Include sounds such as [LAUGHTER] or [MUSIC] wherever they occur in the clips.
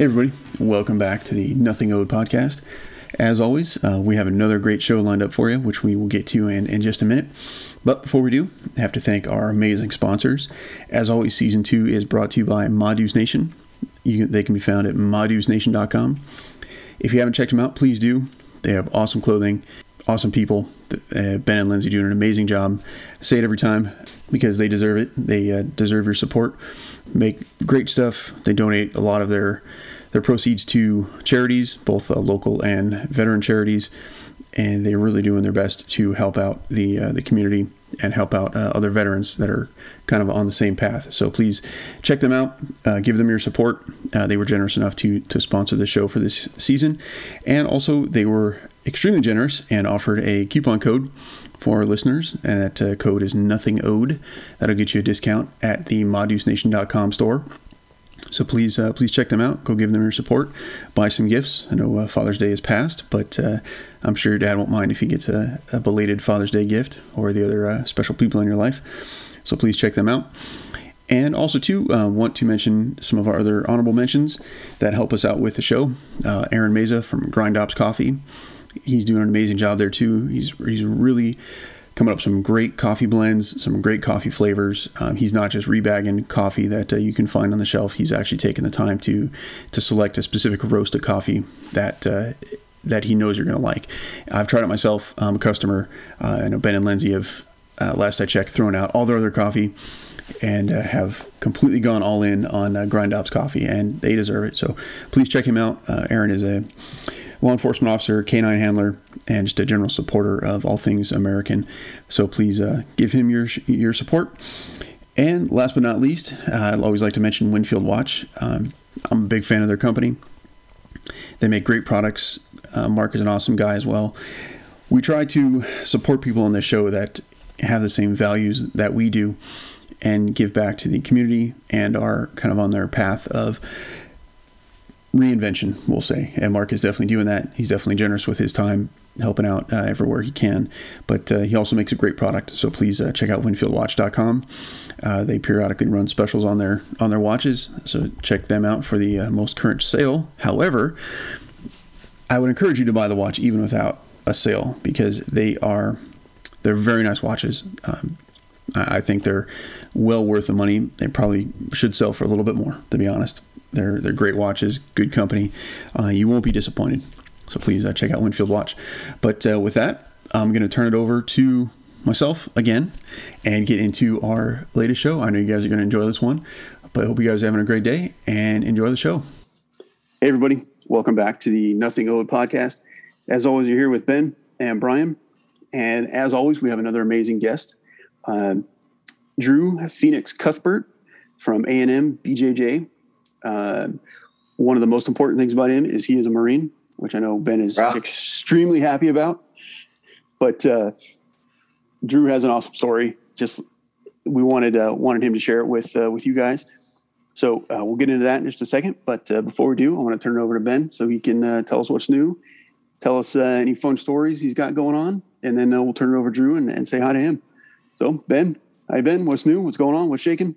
Hey, everybody. Welcome back to the Nothing Owed podcast. As always, uh, we have another great show lined up for you, which we will get to in, in just a minute. But before we do, I have to thank our amazing sponsors. As always, season two is brought to you by Modus Nation. You, they can be found at modusnation.com. If you haven't checked them out, please do. They have awesome clothing, awesome people. Uh, ben and Lindsay doing an amazing job. Say it every time because they deserve it. They uh, deserve your support. Make great stuff. They donate a lot of their their proceeds to charities, both uh, local and veteran charities, and they're really doing their best to help out the uh, the community and help out uh, other veterans that are kind of on the same path. So please check them out, uh, give them your support. Uh, they were generous enough to to sponsor the show for this season, and also they were extremely generous and offered a coupon code for our listeners, and that uh, code is nothing owed. That'll get you a discount at the modusnation.com store. So please, uh, please check them out. Go give them your support. Buy some gifts. I know uh, Father's Day is past, but uh, I'm sure your dad won't mind if he gets a, a belated Father's Day gift or the other uh, special people in your life. So please check them out. And also, too, uh, want to mention some of our other honorable mentions that help us out with the show. Uh, Aaron Meza from Grind Ops Coffee. He's doing an amazing job there too. He's he's really coming up some great coffee blends, some great coffee flavors. Um, he's not just rebagging coffee that uh, you can find on the shelf. He's actually taken the time to to select a specific roast of coffee that uh, that he knows you're going to like. I've tried it myself. I'm a customer. Uh, I know Ben and Lindsay have, uh, last I checked, thrown out all their other coffee and uh, have completely gone all in on uh, Grind Ops coffee, and they deserve it. So please check him out. Aaron is a law enforcement officer, canine handler, and just a general supporter of all things American. So please uh, give him your your support. And last but not least, uh, I'd always like to mention Winfield Watch. Um, I'm a big fan of their company. They make great products. Uh, Mark is an awesome guy as well. We try to support people on this show that have the same values that we do and give back to the community and are kind of on their path of reinvention, we'll say. And Mark is definitely doing that. He's definitely generous with his time, helping out uh, everywhere he can. But uh, he also makes a great product. So please uh, check out WinfieldWatch.com. Uh, they periodically run specials on their on their watches, so check them out for the uh, most current sale. However, I would encourage you to buy the watch even without a sale because they are they're very nice watches. Um, I think they're well worth the money. They probably should sell for a little bit more, to be honest. They're they're great watches, good company. Uh, you won't be disappointed. So please uh, check out Winfield Watch. But uh, with that, I'm going to turn it over to myself again and get into our latest show. I know you guys are going to enjoy this one, but I hope you guys are having a great day and enjoy the show. Hey everybody, welcome back to the Nothing Owed podcast. As always, you're here with Ben and Brian, and as always, we have another amazing guest, uh, Drew Phoenix Cuthbert from A&M BJJ. Uh, one of the most important things about him is he is a Marine, which I know Ben is wow. extremely happy about. But uh, Drew has an awesome story. Just we wanted uh, wanted him to share it with uh, with you guys. So uh, we'll get into that in just a second. But uh, before we do, I want to turn it over to Ben so he can tell us what's new, tell us any fun stories he's got going on, and then we'll turn it over to Drew and, and say hi to him. So Ben, hi Ben, what's new? What's going on? What's shaking?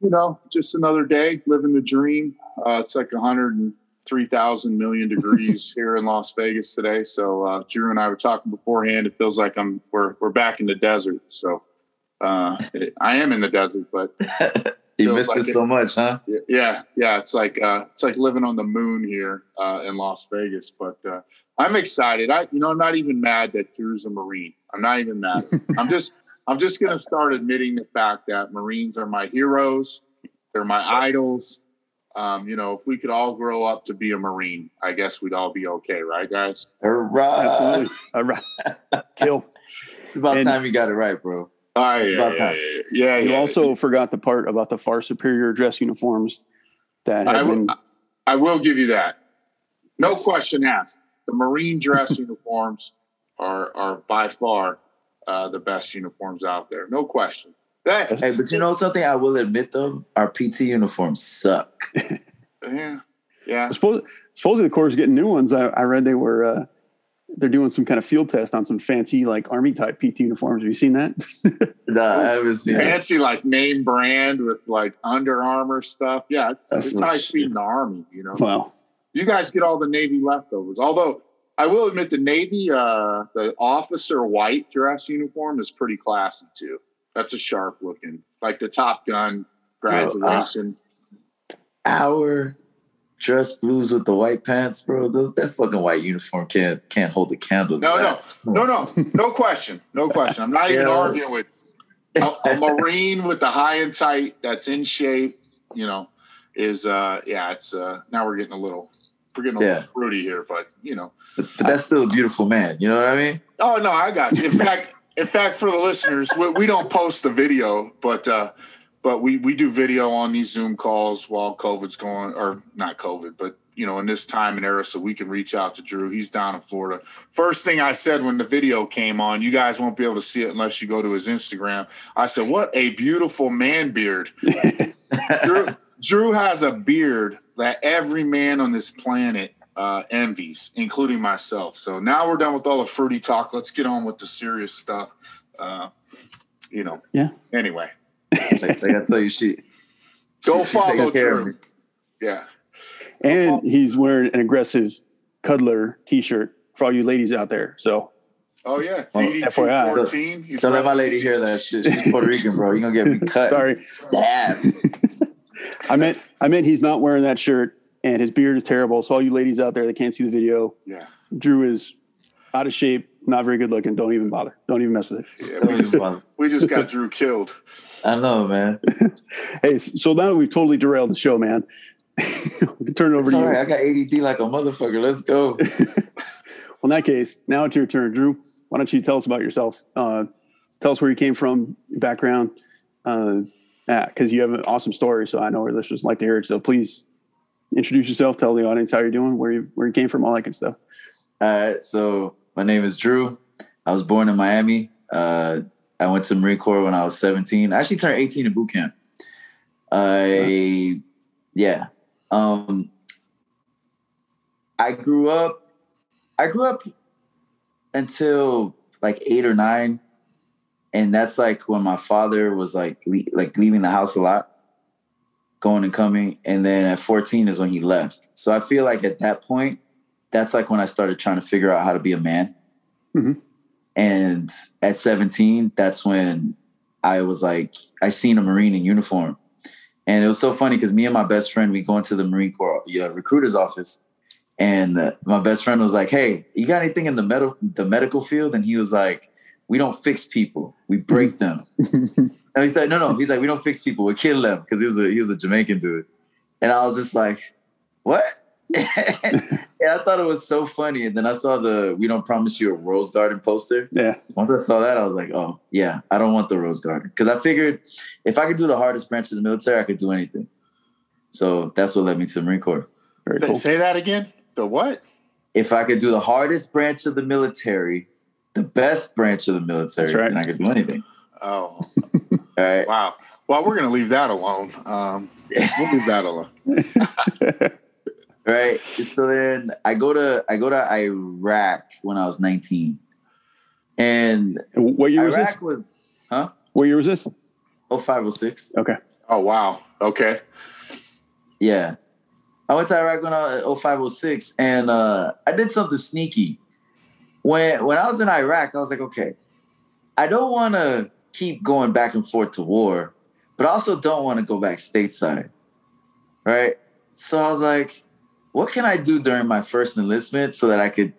You know, just another day, living the dream. Uh, it's like 103,000 million degrees [LAUGHS] here in Las Vegas today. So uh, Drew and I were talking beforehand. It feels like I'm we're we're back in the desert. So uh, it, I am in the desert, but [LAUGHS] you missed like it so much, huh? Yeah, yeah. It's like uh, it's like living on the moon here uh, in Las Vegas. But uh, I'm excited. I you know I'm not even mad that Drew's a Marine. I'm not even mad. [LAUGHS] I'm just I'm just going to start admitting the fact that Marines are my heroes. They're my idols. Um, you know, if we could all grow up to be a Marine, I guess we'd all be okay, right, guys? Hurrah! Absolutely. All right. [LAUGHS] Kill. It's about and, time you got it right, bro. Oh, yeah, about time. Yeah, yeah, You also forgot the part about the far superior dress uniforms that I will, been... I will give you that. No question asked. The Marine dress [LAUGHS] uniforms are are by far uh, the best uniforms out there, no question. That, hey, but you know something? I will admit though, our PT uniforms suck. [LAUGHS] yeah, yeah. Suppose, supposedly the Corps is getting new ones. I, I read they were uh, they're doing some kind of field test on some fancy like army type PT uniforms. Have you seen that? [LAUGHS] no, I haven't seen it. Fancy like name brand with like Under Armour stuff. Yeah, it's, That's it's high speed in the army. You know, wow. you guys get all the Navy leftovers. Although I will admit, the Navy, uh, the officer white dress uniform is pretty classy too. That's a sharp looking, like the Top Gun graduation. Our dress blues with the white pants, bro. Those that fucking white uniform can't can't hold a candle. No, that. no, no, no, no question, no question. I'm not even Yeah. arguing with a, a [LAUGHS] Marine with the high and tight that's in shape. You know, is uh, yeah, it's uh, now we're getting a little, we're getting a Yeah. little fruity here, but you know, But, but that's still a beautiful man. You know what I mean? Oh no, I got you. In fact, in fact, for the listeners, we, we don't post the video, but uh, but we we do video on these Zoom calls while COVID's going, or not COVID, but you know, in this time and era, so we can reach out to Drew. He's down in Florida. First thing I said when the video came on, you guys won't be able to see it unless you go to his Instagram. I said, "What a beautiful man beard." [LAUGHS] Drew, Drew has a beard that every man on this planet uh, envies, including myself. So now we're done with all the fruity talk. Let's get on with the serious stuff. Uh, you know. Yeah. Anyway, like, like I tell you, she [LAUGHS] go she- she follow care Drew. Yeah. And he's wearing an aggressive cuddler T-shirt for all you ladies out there. So Oh yeah. Well, DD two FYI. fourteen. He's Don't let my lady hear that shit. She's Puerto Rican, bro. You're gonna get me [LAUGHS] cut. Sorry. Stabbed. I meant I meant he's not wearing that shirt, and his beard is terrible. So all you ladies out there that can't see the video, Yeah. Drew is out of shape, not very good looking. Don't even bother. Don't even mess with it. Yeah. We just, we just got Drew killed. I know, man. [LAUGHS] Hey, so now that we've totally derailed the show, man, [LAUGHS] we can turn it over It's to all you. right. I got ADD like a motherfucker. Let's go. [LAUGHS] Well, in that case, now it's your turn, Drew. Why don't you tell us about yourself? Uh, tell us where you came from, your background, because you have an awesome story. So I know our listeners like to hear it. So please introduce yourself, tell the audience how you're doing, where you where you came from, all that good stuff. All right. So my name is Drew. I was born in Miami. Uh, I went to Marine Corps when I was 17. I actually turned 18 in boot camp. I, yeah. Um, I grew up. I grew up until like eight or nine, and that's like when my father was like le- like leaving the house a lot, going and coming, and then at 14 is when he left. So I feel like at that point, that's like when I started trying to figure out how to be a man. Mhm. And at 17, that's when I was like, I seen a Marine in uniform. And it was so funny because me and my best friend, we go into the Marine Corps yeah, recruiter's office. And my best friend was like, Hey, you got anything in the med- the medical field? And he was like, We don't fix people, we break them. [LAUGHS] and he said, No, no. He's like, We don't fix people, we kill them. Because he was a he was a Jamaican dude. And I was just like, What? [LAUGHS] and I thought it was so funny. And then I saw the We Don't Promise You a Rose Garden poster. Yeah, Once I saw that, I was like, oh, yeah, I don't want the Rose Garden. Because I figured if I could do the hardest branch of the military, I could do anything. So that's what led me to the Marine Corps. very Say- cool. Say that again. The what? If I could do the hardest branch of the military, the best branch of the military, That's right. then I could do anything. Oh, All right. wow. Well, we're gonna leave that alone. Um, we'll leave that alone. [LAUGHS] [LAUGHS] Right. So then I go to I go to Iraq when I was 19. And And what year was this? Was huh? What year was this? 0506. Okay. Oh wow. Okay. Yeah. I went to Iraq when I was 0506 and uh, I did something sneaky. When when I was in Iraq, I was like, okay, I don't want to keep going back and forth to war, but I also don't want to go back stateside. Right? So I was like, what can I do during my first enlistment so that I could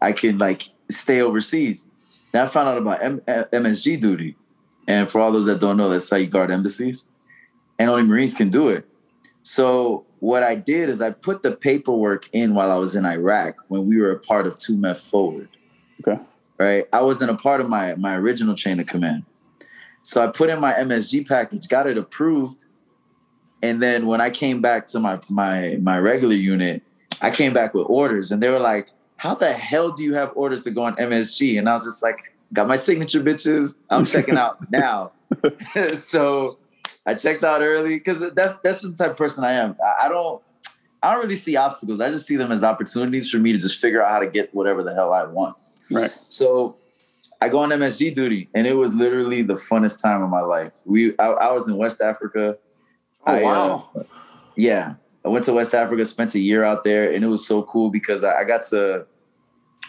I could like stay overseas? Then I found out about M- MSG duty. And for all those that don't know, that's how you guard embassies. And only Marines can do it. So what I did is I put the paperwork in while I was in Iraq when we were a part of 2 MEF Forward. Okay. Right. I wasn't a part of my my original chain of command. So I put in my MSG package, got it approved. And then when I came back to my my my regular unit, I came back with orders and they were like, How the hell do you have orders to go on MSG? And I was just like, got my signature bitches. I'm checking out [LAUGHS] now. [LAUGHS] so I checked out early because that's that's just the type of person I am. I, I don't I don't really see obstacles. I just see them as opportunities for me to just figure out how to get whatever the hell I want. Right. So I go on MSG duty, and it was literally the funnest time of my life. We I, I was in West Africa. Oh I, uh, wow. yeah, I went to West Africa, spent a year out there, and it was so cool because I, I got to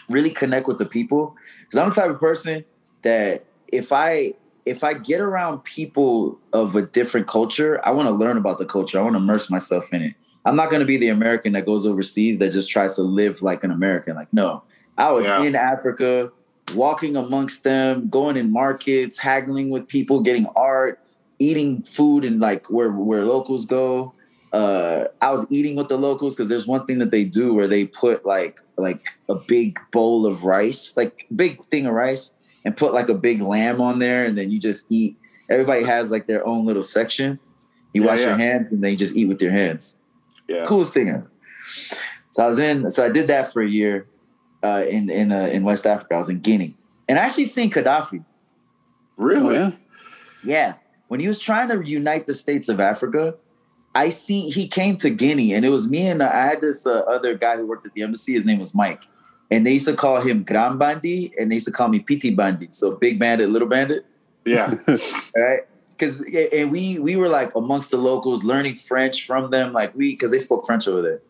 really connect with the people. Because I'm the type of person that if I if I get around people of a different culture, I want to learn about the culture. I want to immerse myself in it. I'm not going to be the American that goes overseas that just tries to live like an American. Like, no, I was Yeah. in Africa, walking amongst them, going in markets, haggling with people, getting art, eating food and like where where locals go. Uh, I was eating with the locals because there's one thing that they do where they put like like a big bowl of rice, like big thing of rice, and put like a big lamb on there, and then you just eat. Everybody has like their own little section. You Yeah, wash your hands and then you just eat with your hands. Yeah. Coolest thing ever. So I was in. So I did that for a year uh, in in uh, in West Africa. I was in Guinea, and I actually seen Gaddafi. Oh, Really? yeah. Yeah, when he was trying to unite the states of Africa, I seen he came to Guinea, and it was me and I had this uh, other guy who worked at the embassy. His name was Mike, and they used to call him Gran Bandi, and they used to call me Piti Bandi, so big bandit, little bandit, Yeah. [LAUGHS] right? Because and we we were like amongst the locals, learning French from them, like we because they spoke French over there.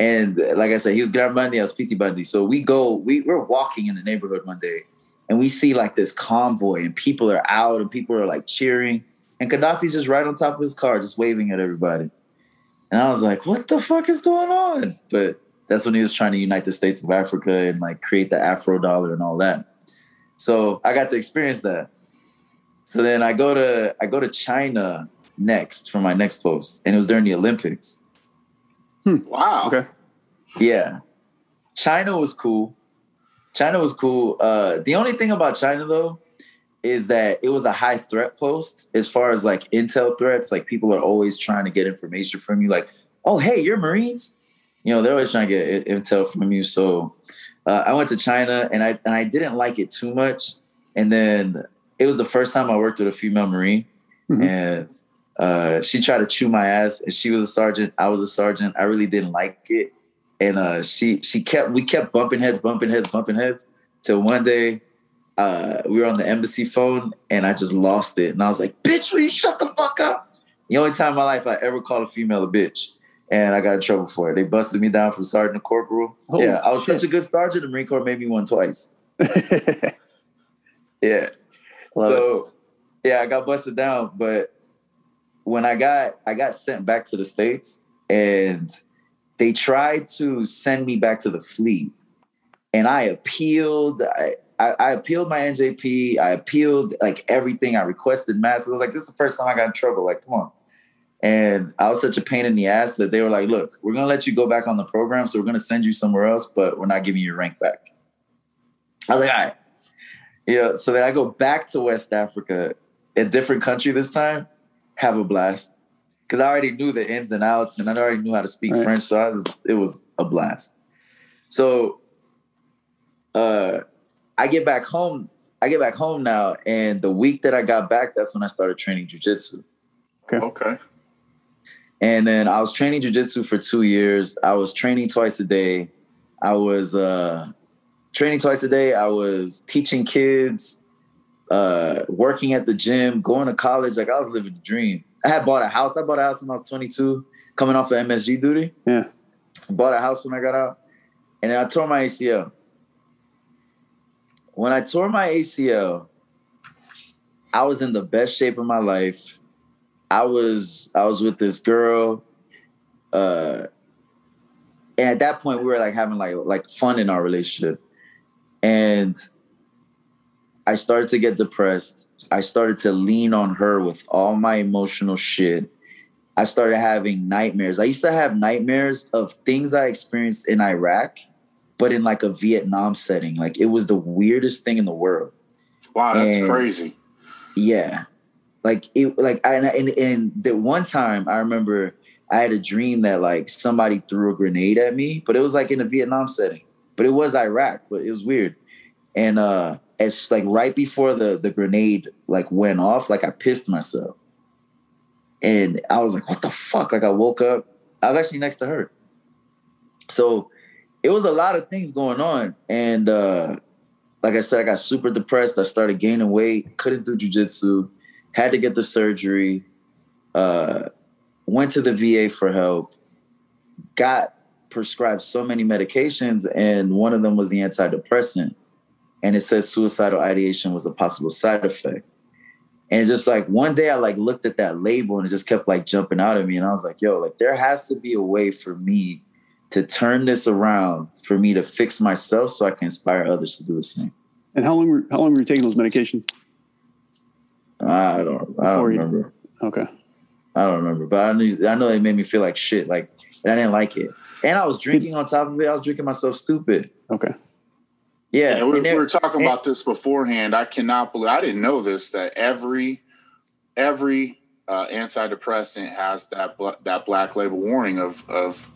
And uh, like I said, he was Gran I was Piti Bandi. So we go, we we're walking in the neighborhood one day, and we see like this convoy, and people are out, and people are like cheering, and Gaddafi's just right on top of his car, just waving at everybody. And I was like, what the fuck is going on? But that's when he was trying to unite the states of Africa and like create the Afro dollar and all that. So I got to experience that. So then I go to I go to China next for my next post, and it was during the Olympics. Wow. Okay. Yeah. China was cool. China was cool. Uh, the only thing about China though is that it was a high threat post as far as like intel threats. Like people are always trying to get information from you. Like, oh hey, you're Marines. You know, they're always trying to get intel from you. So uh, I went to China and I and I didn't like it too much. And then it was the first time I worked with a female Marine, Mhm. and uh, she tried to chew my ass. And she was a sergeant. I was a sergeant. I really didn't like it. And uh, she she kept we kept bumping heads, bumping heads, bumping heads. Till one day uh, we were on the embassy phone, and I just lost it. And I was like, "Bitch, will you shut the fuck up?" The only time in my life I ever called a female a bitch, and I got in trouble for it. They busted me down from sergeant to corporal. Holy yeah, I was shit. such a good sergeant. The Marine Corps made me one twice. [LAUGHS] Yeah. Love so yeah, I got busted down, but when I got I got sent back to the States and they tried to send me back to the fleet. And I appealed. I, I, I appealed my NJP. I appealed like everything. I requested masks. I was like, this is the first time I got in trouble. Like, come on. And I was such a pain in the ass that they were like, look, we're gonna let you go back on the program, so we're gonna send you somewhere else, but we're not giving you your rank back. I was like, all right. You know, so then I go back to West Africa, a different country this time, have a blast. Because I already knew the ins and outs and I already knew how to speak Right. French. So I was it was a blast. So uh I get back home. I get back home now, and the week that I got back, that's when I started training jujitsu. Okay. okay. And then I was training jujitsu for two years. I was training twice a day. I was uh, training twice a day. I was teaching kids, uh, working at the gym, going to college. Like I was living the dream. I had bought a house. I bought a house when I was 22, coming off of MSG duty. Yeah. bought a house when I got out, and then I tore my ACL. When I tore my ACL, I was in the best shape of my life. I was I was with this girl, uh, and at that point we were like having like like fun in our relationship, and I started to get depressed. I started to lean on her with all my emotional shit. I started having nightmares. I used to have nightmares of things I experienced in Iraq, but in like a Vietnam setting. Like it was the weirdest thing in the world. Wow, that's And- crazy. Yeah. Like it like I and, and the one time I remember I had a dream that like somebody threw a grenade at me, but it was like in a Vietnam setting. But it was Iraq, but it was weird. And uh it's like right before the the grenade like went off, like I pissed myself. And I was like, what the fuck? Like I woke up. I was actually next to her. So it was a lot of things going on. And uh like I said, I got super depressed. I started gaining weight, couldn't do jujitsu, had to get the surgery, uh, went to the VA for help, got prescribed so many medications, and one of them was the antidepressant. And it says suicidal ideation was a possible side effect. And just like one day I like looked at that label and it just kept like jumping out at me. And I was like, yo, like there has to be a way for me to turn this around for me to fix myself so I can inspire others to do the same. And how long were how long were you taking those medications? I don't I don't remember. Okay. I don't remember, but I know, I know they made me feel like shit. Like and I didn't like it, and I was drinking on top of it. I was drinking myself stupid. Okay. Yeah, yeah we, we, were talking about this beforehand. I cannot believe I didn't know this that every every uh, antidepressant has that that black label warning of of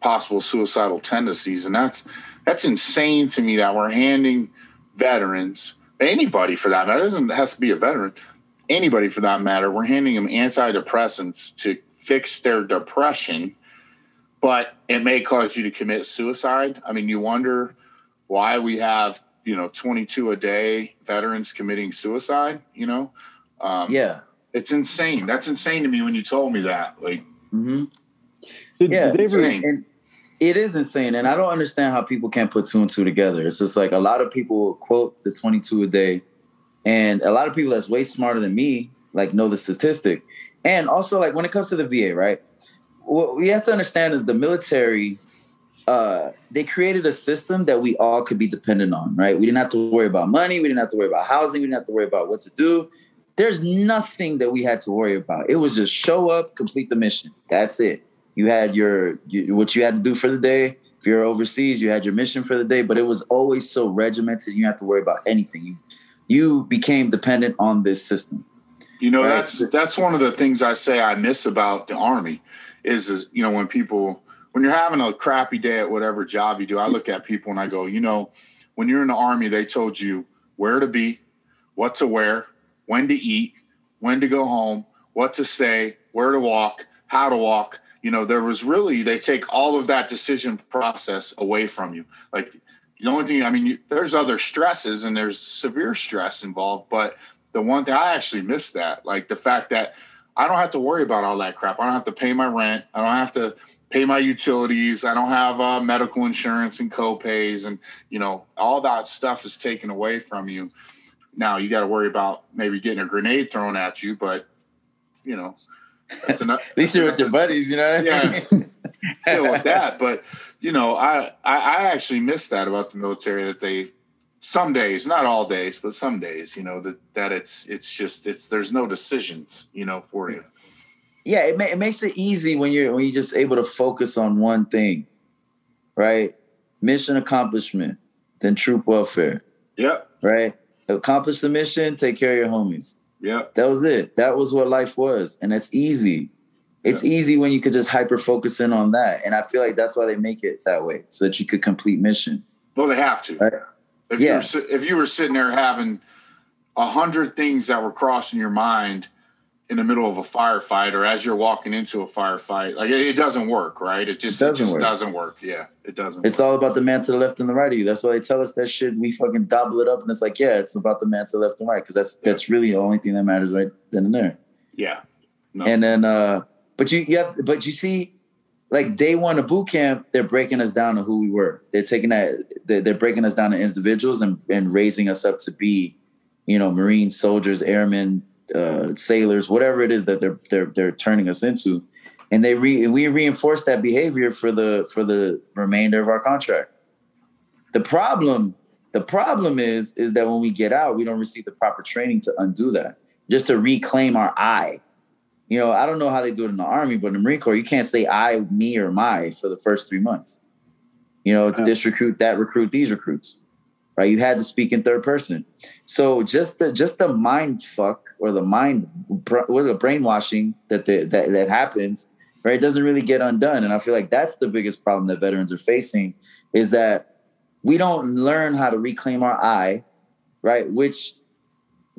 possible suicidal tendencies, and that's that's insane to me that we're handing veterans anybody for that matter doesn't has to be a veteran anybody for that matter we're handing them antidepressants to fix their depression but it may cause you to commit suicide i mean you wonder why we have you know 22 a day veterans committing suicide you know? Um, yeah. it's insane. That's insane to me when you told me that like mm-hmm. did, yeah did and, it is insane and i don't understand how people can't put two and two together. It's just like a lot of people quote the 22 a day and a lot of people that's way smarter than me like know the statistic. And also like when it comes to the va right what we have to understand is the military uh, they created a system that we all could be dependent on, right? We didn't have to worry about money. We didn't have to worry about housing. We didn't have to worry about what to do. There's nothing that we had to worry about. It was just show up, complete the mission. That's it. You had your you, what you had to do for the day. If you're overseas, you had your mission for the day. But it was always so regimented. You have to worry about anything. You you became dependent on this system. You know, right? that's that's one of the things I say I miss about the army is, is you know when people when you're having a crappy day at whatever job you do, I look at people and I go, you know, when you're in the army, they told you where to be, what to wear, when to eat, when to go home, what to say, where to walk, how to walk. You know, there was really they take all of that decision process away from you. Like the only thing, I mean, you, there's other stresses and there's severe stress involved, but the one thing I actually miss that, like the fact that I don't have to worry about all that crap. I don't have to pay my rent. I don't have to pay my utilities. I don't have uh, medical insurance and co-pays, and you know all that stuff is taken away from you. Now you got to worry about maybe getting a grenade thrown at you, but you know that's enough. [LAUGHS] At least you're with your buddies, you know. What I mean? Yeah, deal with that. But you know, I, I I actually miss that about the military that they some days, not all days, but some days, you know, that that it's it's just it's there's no decisions, you know, for you yeah, it, ma- it makes it easy when you're when you're just able to focus on one thing, right? Mission accomplishment, then troop welfare. Yep. Right. Accomplish the mission. Take care of your homies. Yep. That was it. That was what life was, and it's easy. It's yep. easy when you could just hyper focus in on that, and I feel like that's why they make it that way, so that you could complete missions. Well, they have to. Right? If yeah. you were, if you were sitting there having a hundred things that were crossing your mind in the middle of a firefight or as you're walking into a firefight. Like it, it doesn't work, right? It just it doesn't, it just work. doesn't work. Yeah, it doesn't. It's work. all about the man to the left and the right of you. That's why they tell us that shit. We fucking double it up, and it's like, yeah, it's about the man to the left and right because that's yeah. that's really the only thing that matters right then and there. Yeah. No. And then, uh but you you have, but you see, like day one of boot camp, they're breaking us down to who we were. They're taking that, they're, they're breaking us down to individuals and and raising us up to be, you know, Marine soldiers, airmen, uh, sailors, whatever it is that they're they're they're turning us into, and they re, we reinforce that behavior for the for the remainder of our contract. The problem, the problem is is that when we get out, we don't receive the proper training to undo that, just to reclaim our I. You know, I don't know how they do it in the army, but in the Marine Corps, you can't say I, me, or my for the first three months. You know, it's yeah. this recruit, that recruit, these recruits right? You had to speak in third person. So just the just the mind fuck or the mind was a brainwashing that the, that that happens, right? It doesn't really get undone, and I feel like that's the biggest problem that veterans are facing is that we don't learn how to reclaim our I, right? Which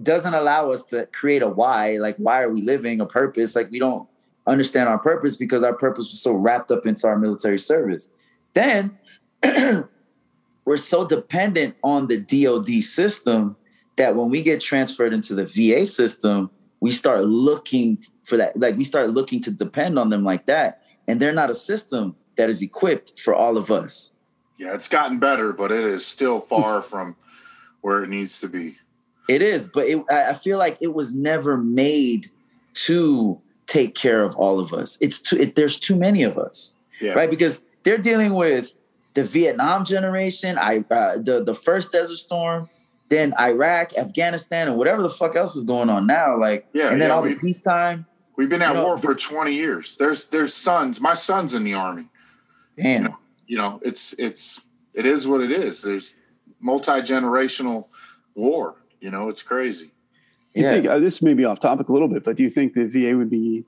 doesn't allow us to create a why. Like, why are we living? A purpose? Like, we don't understand our purpose because our purpose was so wrapped up into our military service. Then [CLEARS THROAT] we're so dependent on the DoD system that when we get transferred into the VA system, we start looking for that. Like we start looking to depend on them like that, and they're not a system that is equipped for all of us. Yeah, it's gotten better, but it is still far [LAUGHS] from where it needs to be. It is, but it, I feel like it was never made to take care of all of us. It's too. It, there's too many of us, yeah. right? Because they're dealing with the Vietnam generation, I uh, the the first Desert Storm, then Iraq, Afghanistan, and whatever the fuck else is going on now. Like, yeah, and then yeah, all the peacetime. We've been at you know, war for 20 years. There's there's sons. My son's in the army. Damn. You know, you know it's it's it is what it is. There's multi generational war. You know, it's crazy. You yeah. think uh, this may be off topic a little bit, but do you think the VA would be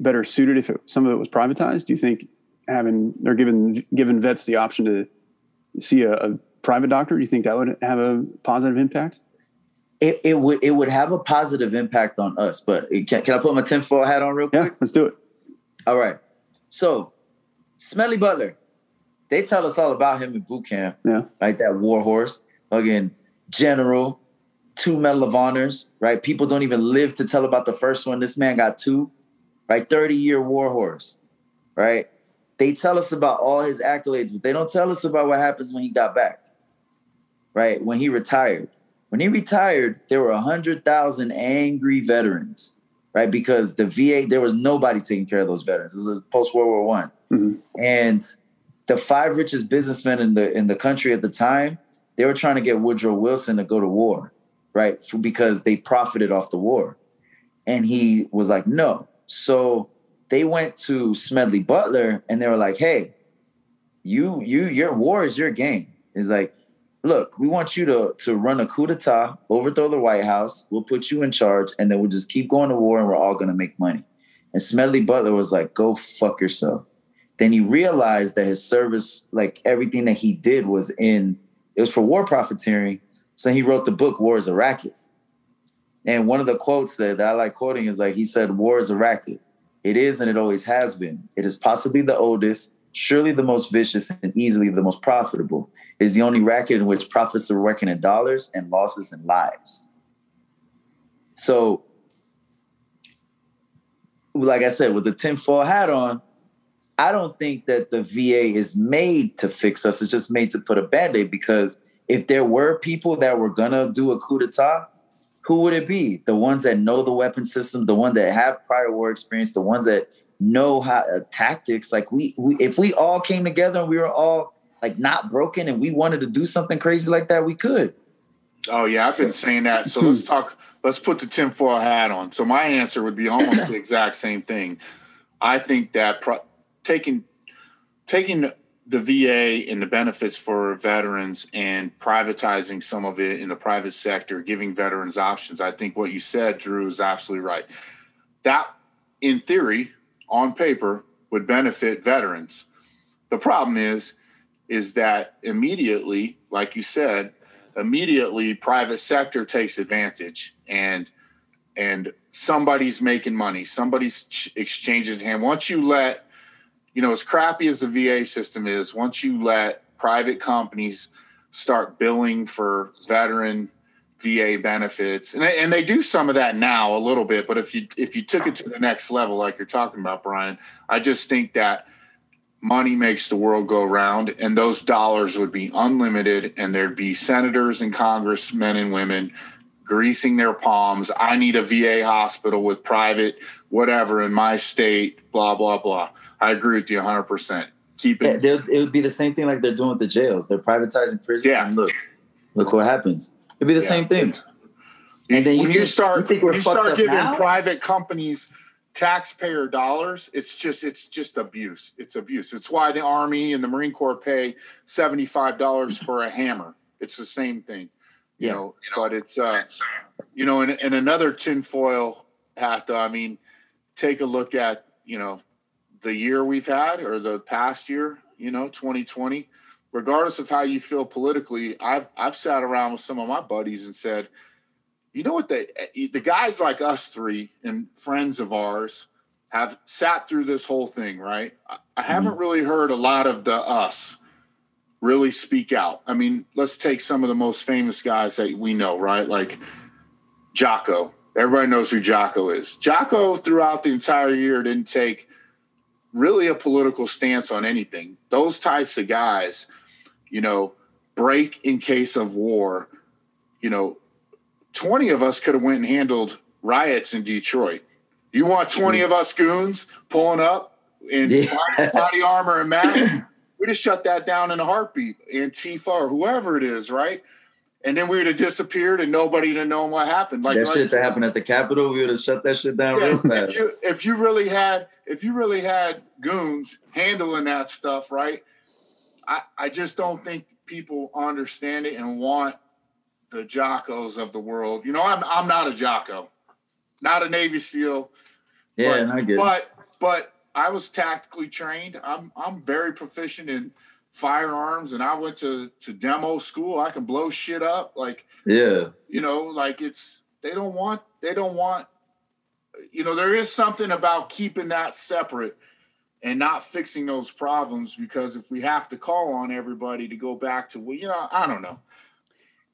better suited if it, some of it was privatized? Do you think having they're giving giving vets the option to see a, a private doctor? Do you think that would have a positive impact? It, it would it would have a positive impact on us, but can, can I put my tinfoil hat on real quick? Yeah, let's do it. All right. So, Smedley Butler, they tell us all about him in boot camp. Yeah. Right, that war horse. Again, general, two Medal of Honors, right? People don't even live to tell about the first one. This man got two, right? 30 year war horse, right? They tell us about all his accolades, but they don't tell us about what happens when he got back, right? When he retired. When he retired, there were 100,000 angry veterans, right? Because the VA, there was nobody taking care of those veterans. This is post World War One. Mm-hmm. And the five richest businessmen in the in the country at the time, they were trying to get Woodrow Wilson to go to war, right? Because they profited off the war. And he was like, no. So they went to Smedley Butler and they were like, hey, you, you, your war is your game. It's like, look, we want you to, to run a coup d'etat, overthrow the White House. We'll put you in charge and then we'll just keep going to war and we're all to make money. And Smedley Butler was like, go fuck yourself. Then he realized that his service, like everything that he did was in, it was for war profiteering. So he wrote the book, War is a Racket. And one of the quotes that, that I like quoting is like, he said, War is a racket. It is and it always has been. It is possibly the oldest, surely the most vicious, and easily the most profitable. It is the only racket in which profits are working in dollars and losses in lives. So, like I said, with the tinfoil hat on, I don't think that the VA is made to fix us. It's just made to put a band aid because if there were people that were gonna do a coup d'etat, who would it be? The ones that know the weapon system, the ones that have prior war experience, the ones that know how uh, tactics. Like we, we, if we all came together and we were all like not broken and we wanted to do something crazy like that, we could. Oh yeah, I've been saying that. So let's [LAUGHS] talk. Let's put the tinfoil hat on. So my answer would be almost the [COUGHS] exact same thing. I think that pro- taking taking the VA and the benefits for veterans and privatizing some of it in the private sector, giving veterans options. I think what you said, Drew, is absolutely right. That, in theory, on paper, would benefit veterans. The problem is, is that immediately, like you said, immediately private sector takes advantage and and somebody's making money, somebody's exchanging hand. Once you let you know, as crappy as the VA system is, once you let private companies start billing for veteran VA benefits, and they, and they do some of that now a little bit, but if you if you took it to the next level, like you're talking about, Brian, I just think that money makes the world go round, and those dollars would be unlimited, and there'd be senators and congressmen and women greasing their palms. I need a VA hospital with private whatever in my state, blah blah blah I agree with you 100. percent Keep it. Yeah, it would be the same thing like they're doing with the jails. They're privatizing prisons. Yeah. And look, look what happens. It'd be the yeah. same thing. And then when you, you start, you, you start giving now? private companies taxpayer dollars, it's just it's just abuse. It's abuse. It's why the Army and the Marine Corps pay seventy five dollars for a hammer. It's the same thing, you, yeah. know, But it's uh, you know, in, in another tinfoil hat. I mean, take a look at you know the year we've had or the past year, you know, 2020, regardless of how you feel politically, I've I've sat around with some of my buddies and said, you know what the the guys like us three and friends of ours have sat through this whole thing, right? I, I haven't mm-hmm. really heard a lot of the us really speak out. I mean, let's take some of the most famous guys that we know, right? Like Jocko. Everybody knows who Jocko is. Jocko, throughout the entire year, didn't take really a political stance on anything. Those types of guys, you know, break in case of war. You know, 20 of us could have went and handled riots in Detroit. You want 20 mm-hmm. of us goons pulling up in yeah. body armor and mask? We just shut that down in a heartbeat. Antifa or whoever it is, right? And then we would have disappeared and nobody would have known what happened. Like that like, shit that happened at the Capitol, we would have shut that shit down yeah, real fast. If you, if you really had if you really had goons handling that stuff, right? I, I just don't think people understand it and want the jockos of the world. You know, I'm I'm not a jocko, not a Navy SEAL. Yeah, but, I get but but I was tactically trained. I'm I'm very proficient in firearms, and I went to to demo school. I can blow shit up. Like yeah, you know, like it's they don't want they don't want. You know, there is something about keeping that separate and not fixing those problems because if we have to call on everybody to go back to well, you know, I don't know.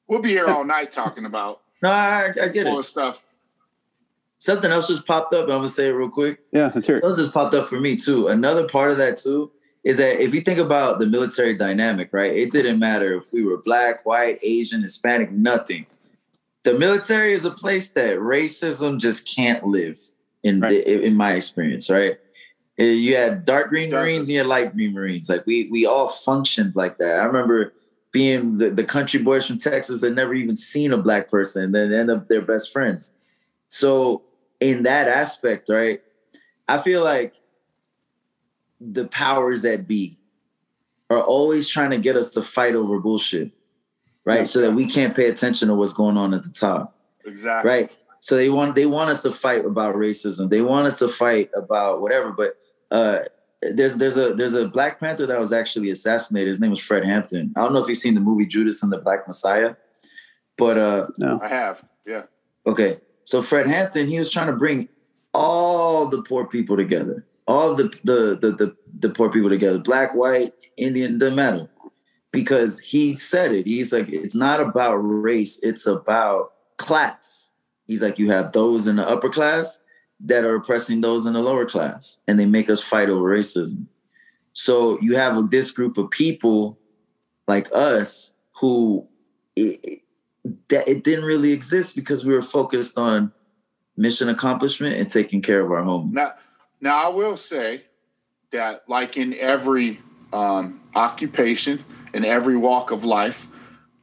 We'll be here all night talking about [LAUGHS] no, I, I get it. Stuff. Something else just popped up. I'm gonna say it real quick. Yeah, let's hear it. Something just popped up for me too. Another part of that too is that if you think about the military dynamic, right? It didn't matter if we were black, white, Asian, Hispanic, nothing. The military is a place that racism just can't live in right. the, in my experience, right? Uh, you had dark green Marines and you had light green Marines. Like we we all functioned like that. I remember being the, the country boys from Texas that never even seen a black person and then end up their best friends. So in that aspect, right, I feel like the powers that be are always trying to get us to fight over bullshit, right? Yeah. So that we can't pay attention to what's going on at the top. Exactly. Right. So they want they want us to fight about racism. They want us to fight about whatever. But uh, there's there's a there's a Black Panther that was actually assassinated. His name was Fred Hampton. I don't know if you've seen the movie Judas and the Black Messiah, but uh, no, I have. Yeah. Okay, so Fred Hampton, he was trying to bring all the poor people together, all the the the the, the poor people together, black, white, Indian, doesn't matter, because he said it. He's like, it's not about race, it's about class. He's like, you have those in the upper class that are oppressing those in the lower class, and they make us fight over racism. So you have this group of people like us who it, that it didn't really exist because we were focused on mission accomplishment and taking care of our home. Now, now I will say that, like in every um, occupation, in every walk of life,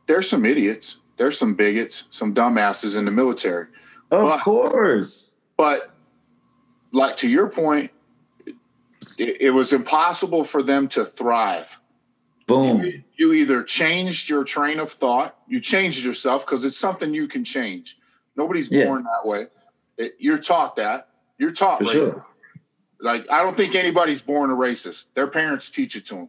there's some idiots, there's some bigots, some dumbasses in the military. Of but, course. But like to your point, it, it, was impossible for them to thrive. Boom. You, you either changed your train of thought, you changed yourself because it's something you can change. Nobody's yeah. born that way. It, you're taught that. You're taught for racist. Sure. Like I don't think anybody's born a racist. Their parents teach it to them.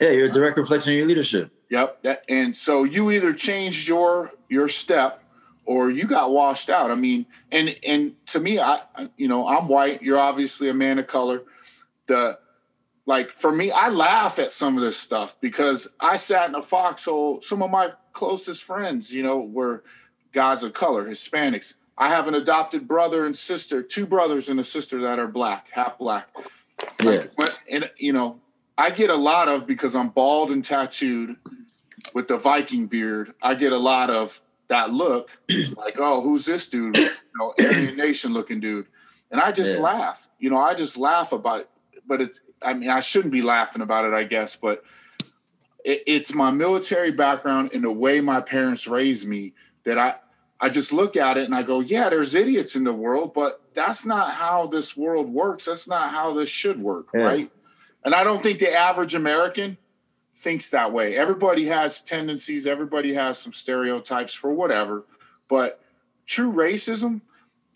Yeah, you're a direct reflection of your leadership. Yep. That, and so you either changed your your step or you got washed out. I mean, and and to me, I you know I'm white. You're obviously a man of color. The like for me, I laugh at some of this stuff because I sat in a foxhole. Some of my closest friends, you know, were guys of color, Hispanics. I have an adopted brother and sister, two brothers and a sister that are black, half black. Yeah. Like, and you know, I get a lot of because I'm bald and tattooed with the Viking beard. I get a lot of that look [CLEARS THROAT] like, oh, who's this dude? You know, Aryan Nation looking dude. And I just yeah. laugh. You know, I just laugh about but it's I mean, I shouldn't be laughing about it, I guess, but it, it's my military background and the way my parents raised me that I I just look at it and I go, yeah, there's idiots in the world, but that's not how this world works. That's not how this should work, yeah. right? And I don't think the average American thinks that way. Everybody has tendencies, everybody has some stereotypes for whatever, but true racism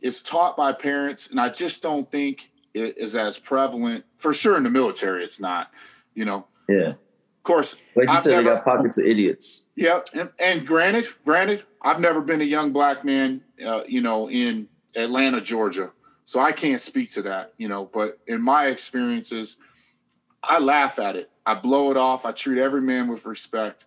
is taught by parents, and I just don't think it is as prevalent. For sure, in the military, it's not. You know. Yeah. Of course, like you I've said, never, they got pockets of idiots. Yep, and, and, granted, granted, I've never been a young black man, uh, you know, in Atlanta, Georgia, so I can't speak to that, you know. But in my experiences, I laugh at it. I blow it off. I treat every man with respect.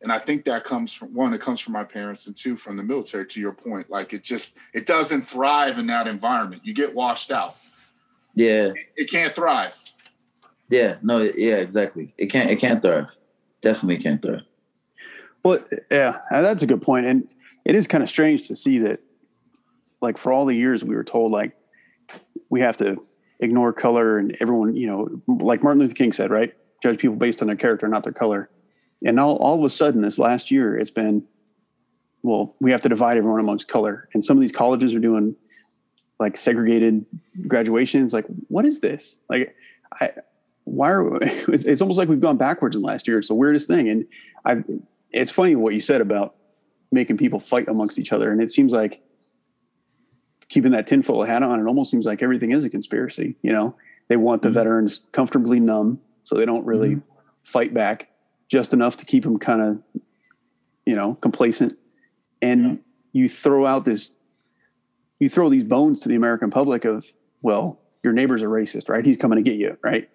And I think that comes from one, it comes from my parents, and two, from the military, to your point. Like it just it doesn't thrive in that environment. You get washed out. Yeah. It can't thrive. Yeah. No, yeah, exactly. It can't it can't thrive. Definitely can't thrive. Well, yeah, that's a good point. And it is kind of strange to see that like for all the years we were told like we have to ignore color and everyone, you know, like Martin Luther King said, right? Judge people based on their character, not their color. And all, all of a sudden, this last year, it's been, well, we have to divide everyone amongst color. And some of these colleges are doing like segregated graduations. Like, what is this? Like, I, why are [LAUGHS] it's, it's almost like we've gone backwards in last year. It's the weirdest thing. And I, it's funny what you said about making people fight amongst each other. And it seems like keeping that tinfoil hat on, it almost seems like everything is a conspiracy. You know, they want the mm-hmm. veterans comfortably numb so they don't really mm-hmm. fight back just enough to keep them kind of, you know, complacent. And yeah. you throw out this, you throw these bones to the American public of, well, your neighbor's a racist, right? He's coming to get you, right?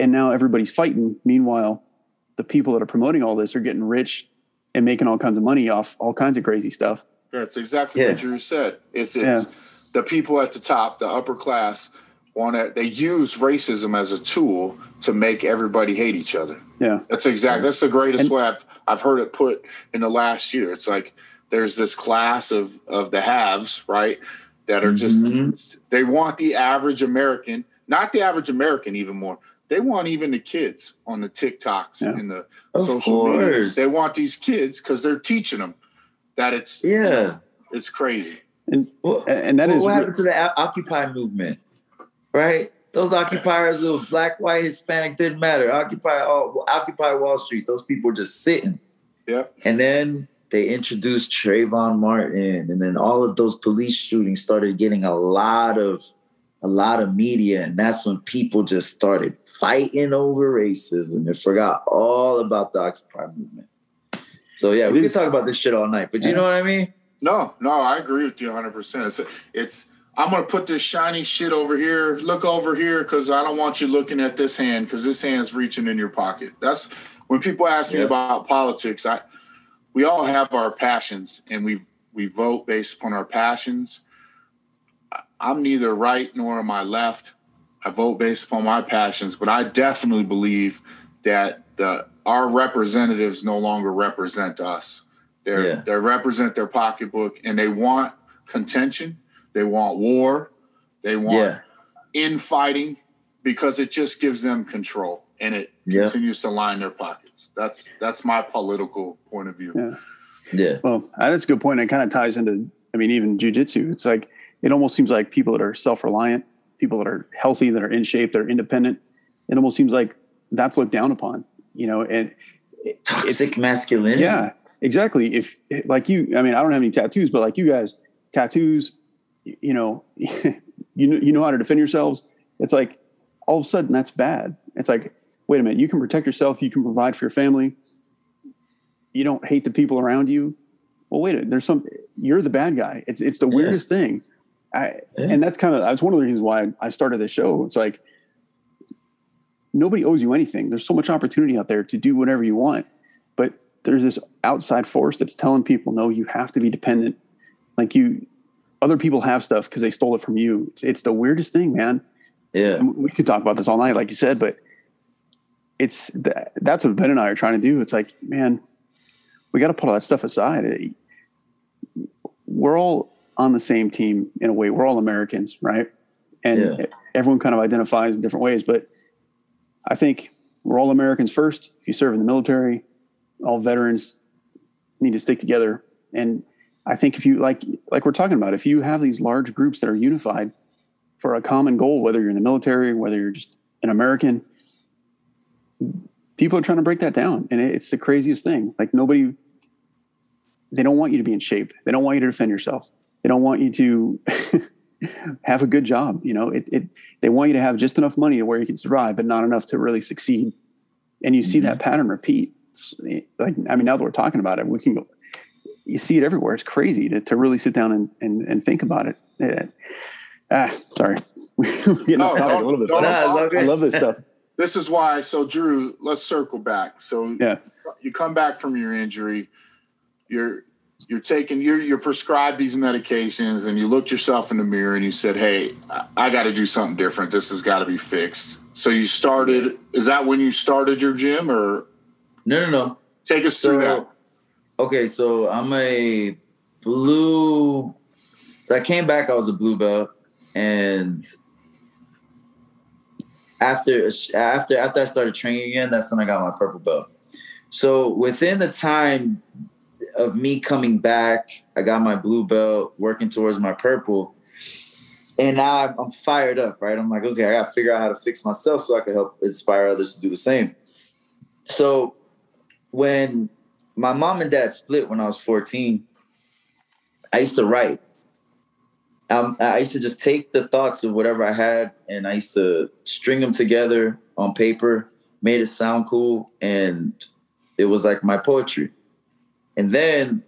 And now everybody's fighting. Meanwhile, the people that are promoting all this are getting rich and making all kinds of money off all kinds of crazy stuff. That's exactly yeah. what Drew said. It's it's yeah. the people at the top, the upper class, want to they use racism as a tool to make everybody hate each other. Yeah. That's exactly that's the greatest and, way I've I've heard it put in the last year. It's like there's this class of of the haves, right? That are just mm-hmm. they want the average American, not the average American even more. They want even the kids on the TikToks yeah. and the of social media. They want these kids because they're teaching them that it's yeah, it's crazy. And well, and that well, is what happened to the Occupy movement, right? Those occupiers of black, white, Hispanic didn't matter. Occupy all, Occupy Wall Street. Those people were just sitting. Yeah. And then they introduced Trayvon Martin, and then all of those police shootings started getting a lot of a lot of media, and that's when people just started fighting over racism and forgot all about the Occupy movement. So yeah, it we is, could talk about this shit all night, but you know what I mean? No, no, I agree with you 100. percent It's it's I'm gonna put this shiny shit over here. Look over here because I don't want you looking at this hand because this hand's reaching in your pocket. That's when people ask me about politics. I we all have our passions and we we vote based upon our passions. I'm neither right nor am I left. I vote based upon my passions, but I definitely believe that the our representatives no longer represent us. They yeah. they represent their pocketbook and they want contention. They want war. They want yeah. infighting because it just gives them control and it yeah. continues to line their pockets. That's that's my political point of view. Yeah. Yeah. Well, that's a good point. It kind of ties into, I mean, even jujitsu. It's like it almost seems like people that are self-reliant, people that are healthy, that are in shape, that are independent. It almost seems like that's looked down upon you know, and toxic masculinity. Yeah, exactly. If like you, I mean, I don't have any tattoos, but like you guys, tattoos, you know, [LAUGHS] you know, you know how to defend yourselves. It's like all of a sudden that's bad. It's like, wait a minute, you can protect yourself, you can provide for your family, you don't hate the people around you. Well, wait a minute, there's some you're the bad guy. It's it's the yeah. weirdest thing. I, yeah. and that's kind of that's one of the reasons why I started this show. It's like nobody owes you anything. There's so much opportunity out there to do whatever you want. But there's this outside force that's telling people, no, you have to be dependent. Like you, other people have stuff because they stole it from you. It's, it's, the weirdest thing, man. Yeah. we could talk about this all night, like you said, but it's that's what Ben and I are trying to do. It's like, man, we got to put all that stuff aside. We're all on the same team in a way. We're all Americans, right? And yeah. everyone kind of identifies in different ways, but I think we're all Americans first. If you serve in the military, all veterans need to stick together. And I think if you like like we're talking about, if you have these large groups that are unified for a common goal, whether you're in the military, whether you're just an American, people are trying to break that down. And it's the craziest thing. Like nobody they don't want you to be in shape. They don't want you to defend yourself. They don't want you to [LAUGHS] have a good job. You know, it, it, they want you to have just enough money to where you can survive, but not enough to really succeed. And you see mm-hmm. that pattern repeat. like, I mean, now that we're talking about it, we can go, you see it everywhere. It's crazy to, to really sit down and, and, and think about it. Yeah. Ah, sorry. [LAUGHS] We're getting off topic a little bit. No, I love this stuff. [LAUGHS] this is why. So, Drew, let's circle back. So, Yeah. you come back from your injury. You're you're taking you're you're prescribed these medications, and you looked yourself in the mirror and you said, "Hey, I, got to do something different. This has got to be fixed." So, you started. Is that when you started your gym, or No, no, no. take us through that? okay, so I'm a blue. So I came back. I was a blue belt, and after after after I started training again, that's when I got my purple belt. So within the time of me coming back, I got my blue belt, working towards my purple, and now I'm, fired up. Right, I'm like, okay, I got to figure out how to fix myself so I can help inspire others to do the same. So when my mom and dad split when I was 14, I used to write. Um, I used to just take the thoughts of whatever I had and I used to string them together on paper, made it sound cool, and it was like my poetry. And then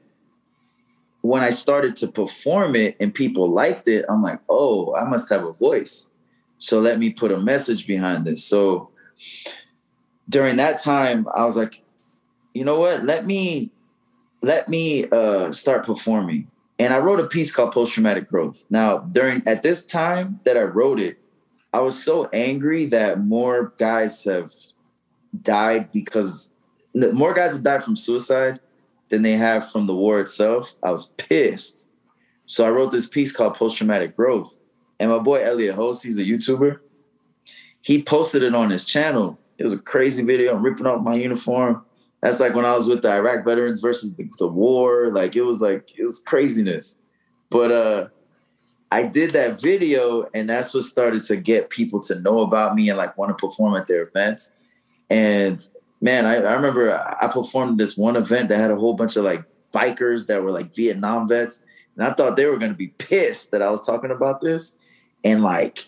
when I started to perform it and people liked it, I'm like, oh, I must have a voice. So let me put a message behind this. So during that time, I was like, you know what? Let me let me uh, start performing. And I wrote a piece called Post Traumatic Growth. Now, during at this time that I wrote it, I was so angry that more guys have died because more guys have died from suicide than they have from the war itself. I was pissed. So I wrote this piece called Post Traumatic Growth. And my boy Elliot Host, he's a YouTuber. He posted it on his channel. It was a crazy video. I'm ripping off my uniform. That's like when I was with the Iraq veterans versus the, the war. Like it was like it was craziness. But uh I did that video and that's what started to get people to know about me and like want to perform at their events. And man, I, I remember I performed this one event that had a whole bunch of like bikers that were like Vietnam vets. And I thought they were gonna be pissed that I was talking about this. And like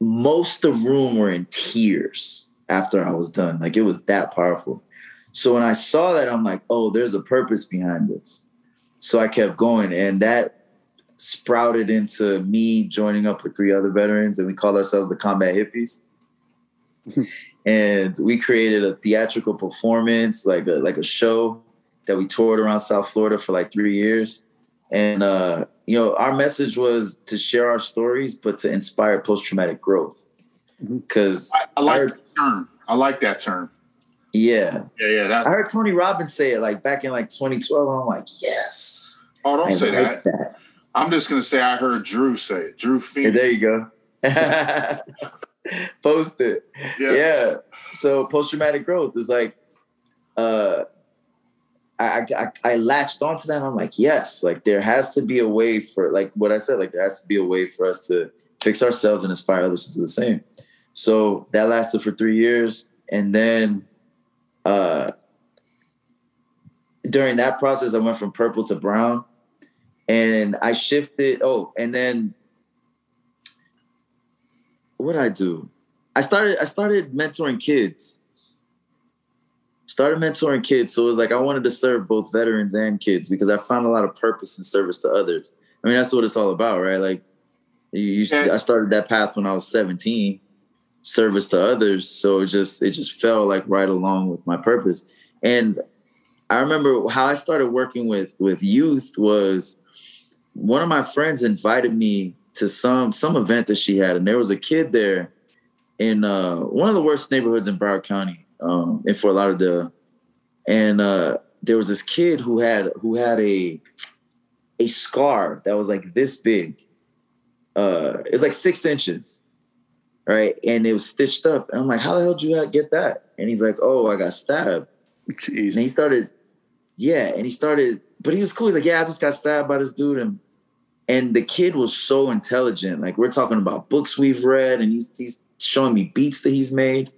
most of the room were in tears after I was done. Like it was that powerful. So when I saw that, I'm like, oh, there's a purpose behind this. So I kept going, and that sprouted into me joining up with three other veterans, and we called ourselves the Combat Hippies. [LAUGHS] and we created a theatrical performance, like a like a show that we toured around South Florida for like three years. And uh, you know, our message was to share our stories, but to inspire post traumatic growth. Because I, I like that term. I like that term. Yeah. Yeah, yeah. That's, I heard Tony Robbins say it like back in like 2012. And I'm like, yes. oh, don't I say like that. that. I'm just gonna say I heard Drew say it. Drew Hey, there you go. [LAUGHS] [LAUGHS] Post it. Yeah. Yeah. So post traumatic growth is like, uh, I, I I latched onto that. And I'm like, yes, like there has to be a way for like what I said. Like there has to be a way for us to fix ourselves and inspire others to do the same. So that lasted for three years, and then uh, during that process, I went from purple to brown, and I shifted. Oh, and then what did I do? I started I started mentoring kids. Started mentoring kids. So it was like I wanted to serve both veterans and kids because I found a lot of purpose and service to others. I mean, that's what it's all about, right? Like you, you Yeah. I started that path when I was 17, service to others. So it just it just fell like right along with my purpose. And I remember how I started working with with youth was one of my friends invited me to some some event that she had, and there was a kid there in uh, one of the worst neighborhoods in Broward County, um, in Fort Lauderdale, and uh, there was this kid who had who had a a scar that was like this big. Uh, it was like six inches, right? And it was stitched up. And I'm like, how the hell did you get that? And he's like, oh, I got stabbed. Jeez. And he started, yeah, and he started, but he was cool. He's like, yeah, I just got stabbed by this dude, and and the kid was so intelligent. Like we're talking about books we've read, and he's he's showing me beats that he's made,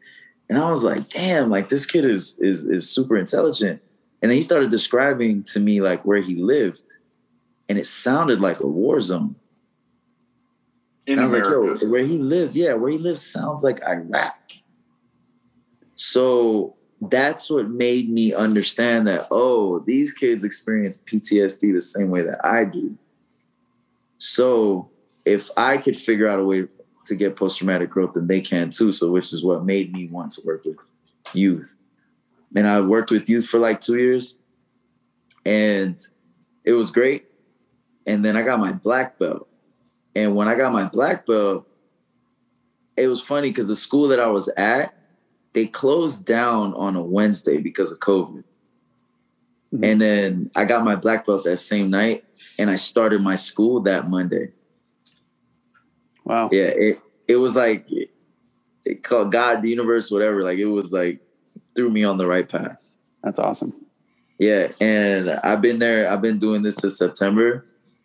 and I was like, damn, like this kid is is is super intelligent. And then he started describing to me like where he lived, and it sounded like a war zone. in And I was America. like, yo, where he lives, yeah, where he lives sounds like Iraq. So that's what made me understand that, oh, these kids experience PTSD the same way that I do. So if I could figure out a way to get post traumatic growth then they can too. So, which is what made me want to work with youth. And I worked with youth for like two years and it was great. And then I got my black belt. And when I got my black belt, it was funny because the school that I was at, they closed down on a Wednesday because of COVID. Mm-hmm. And then I got my black belt that same night and I started my school that Monday. Wow. Yeah, it it was like it called God, the universe, whatever. Like it was like threw me on the right path. That's awesome. Yeah, and I've been there. I've been doing this since September,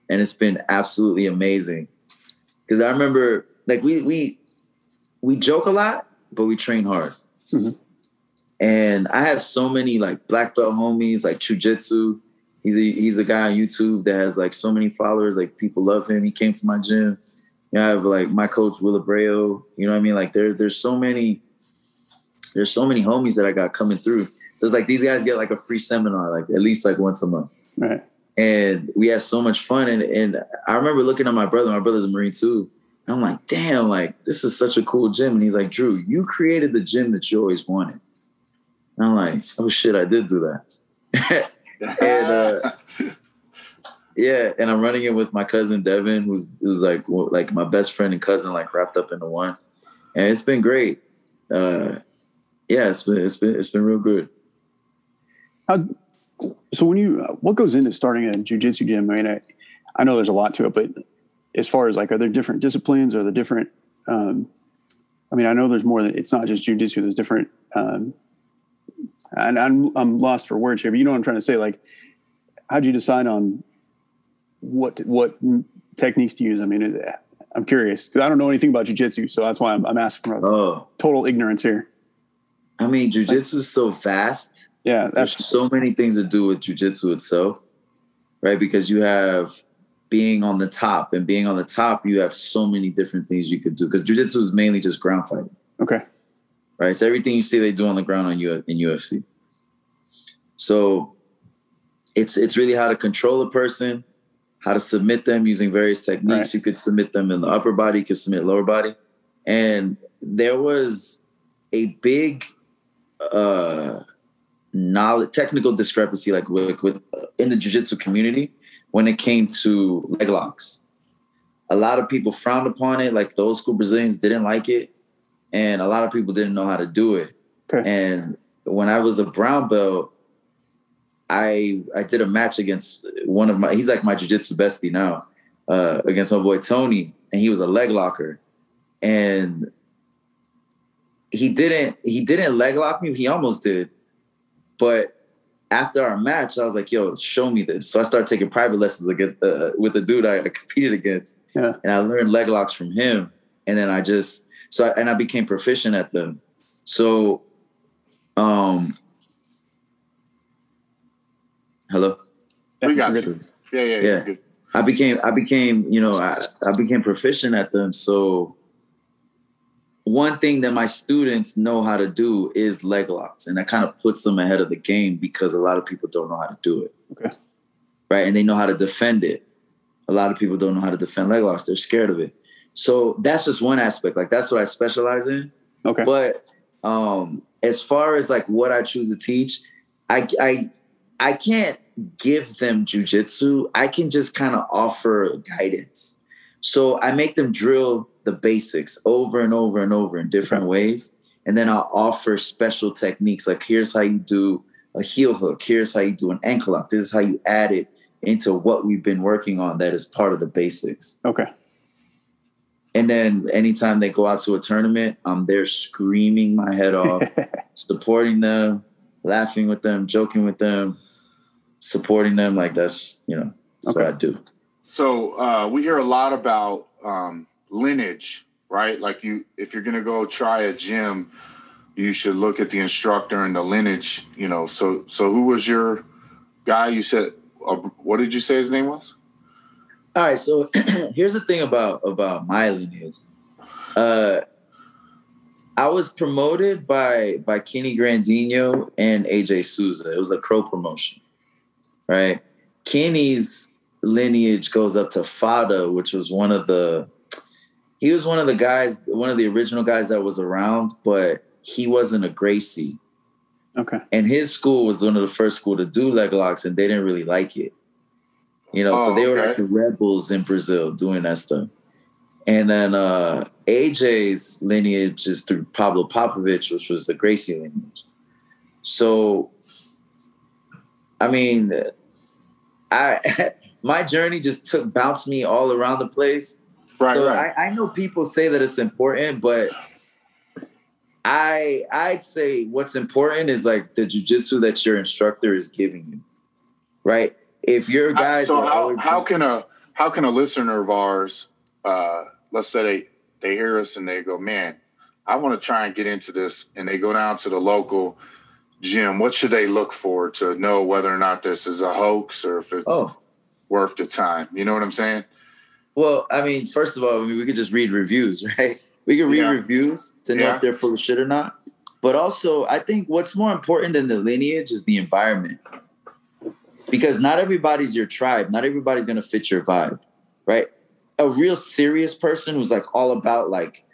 and it's been absolutely amazing. Because I remember, like we we we joke a lot, but we train hard. Mm-hmm. And I have so many like black belt homies, like Jujitsu. He's a he's a guy on YouTube that has like so many followers. Like people love him. He came to my gym. You know, I have like my coach Will Abreu. You know what I mean? Like there's there's so many there's so many homies that I got coming through. So it's like these guys get like a free seminar, like at least like once a month. Right. And we have so much fun. And and I remember looking at my brother. My brother's a Marine too. And I'm like, damn, like this is such a cool gym. And he's like, Drew, you created the gym that you always wanted. And I'm like, oh shit, I did do that. [LAUGHS] and uh, yeah, and I'm running it with my cousin Devin, who's who's like like my best friend and cousin, like wrapped up into one. And it's been great. Uh, yeah, it's been it's been it's been real good. How, so when you what goes into starting a jujitsu gym? I mean, I, I know there's a lot to it, but as far as like, are there different disciplines? Are there different? Um, I mean, I know there's more than it's not just jujitsu. There's different. Um, and I'm I'm lost for words here, but you know what I'm trying to say. Like, how'd you decide on what what techniques to use? I mean, I'm curious because I don't know anything about jujitsu, so that's why I'm, I'm asking from oh. total ignorance here. I mean, jujitsu is so vast. Yeah, there's so many things to do with jujitsu itself, right? Because you have being on the top, and being on the top, you have so many different things you could do. Because jujitsu is mainly just ground fighting. Okay. Right. So everything you see they do on the ground on you in UFC. So it's it's really how to control a person, how to submit them using various techniques. Right. You could submit them in the upper body, you could submit lower body, and there was a big uh, knowledge, technical discrepancy, like with, with uh, in the jujitsu community when it came to leg locks. A lot of people frowned upon it, like the old school Brazilians didn't like it, and a lot of people didn't know how to do it. Okay. And when I was a brown belt, I I did a match against one of my he's like my jujitsu bestie now, uh, against my boy Tony, and he was a leg locker. And he didn't he didn't leg lock me. He almost did, but after our match, I was like, "Yo, show me this." So I started taking private lessons against uh, with the dude I, I competed against, yeah. and I learned leg locks from him. And then I just so I, and I became proficient at them. So, um, hello. We got you. Yeah, yeah, yeah. yeah. I became I became you know I, I became proficient at them. So one thing that my students know how to do is leg locks, and that kind of puts them ahead of the game because a lot of people don't know how to do it. Okay. Right, and they know how to defend it. A lot of people don't know how to defend leg locks; they're scared of it. So that's just one aspect. Like that's what I specialize in. Okay. But um, as far as like what I choose to teach, I I I can't give them jujitsu. I can just kind of offer guidance. So I make them drill the basics over and over and over in different ways. And then I'll offer special techniques like here's how you do a heel hook, here's how you do an ankle lock, this is how you add it into what we've been working on that is part of the basics. Okay. And then anytime they go out to a tournament, I'm there screaming my head off, [LAUGHS] supporting them, laughing with them, joking with them, supporting them. Like that's, you know, that's okay. what I do. So uh, we hear a lot about um, lineage, right? Like you, if you're gonna go try a gym, you should look at the instructor and the lineage. You know, so so who was your guy? You said, uh, what did you say his name was? All right, so [CLEARS THROAT] here's the thing about about my lineage. Uh, I was promoted by by Kenny grandino and AJ Souza. It was a crow promotion, right? Kenny's lineage goes up to Fadda, which was one of the he was one of the guys, one of the original guys that was around, but he wasn't a Gracie. Okay. And his school was one of the first school to do leg locks, and they didn't really like it. You know, Oh, so they were okay. like the rebels in Brazil doing that stuff. And then uh AJ's lineage is through Pablo Popovitch, which was the Gracie lineage. So, I mean, I [LAUGHS] my journey just took bounced me all around the place. Right, so right. I, I know people say that it's important, but I I'd say what's important is like the jujitsu that your instructor is giving you, right? If your guys so how always- how can a how can a listener of ours, uh, let's say they they hear us and they go, man, I want to try and get into this, and they go down to the local gym. What should they look for to know whether or not this is a hoax or if it's oh worth the time? You know what I'm saying? well, I mean, first of all, I mean, we could just read reviews, [LAUGHS] right? We can read Yeah. reviews to know Yeah. if they're full of shit or not. But also, I think what's more important than the lineage is the environment. Because not everybody's your tribe. Not everybody's gonna fit your vibe, right? A real serious person who's like all about like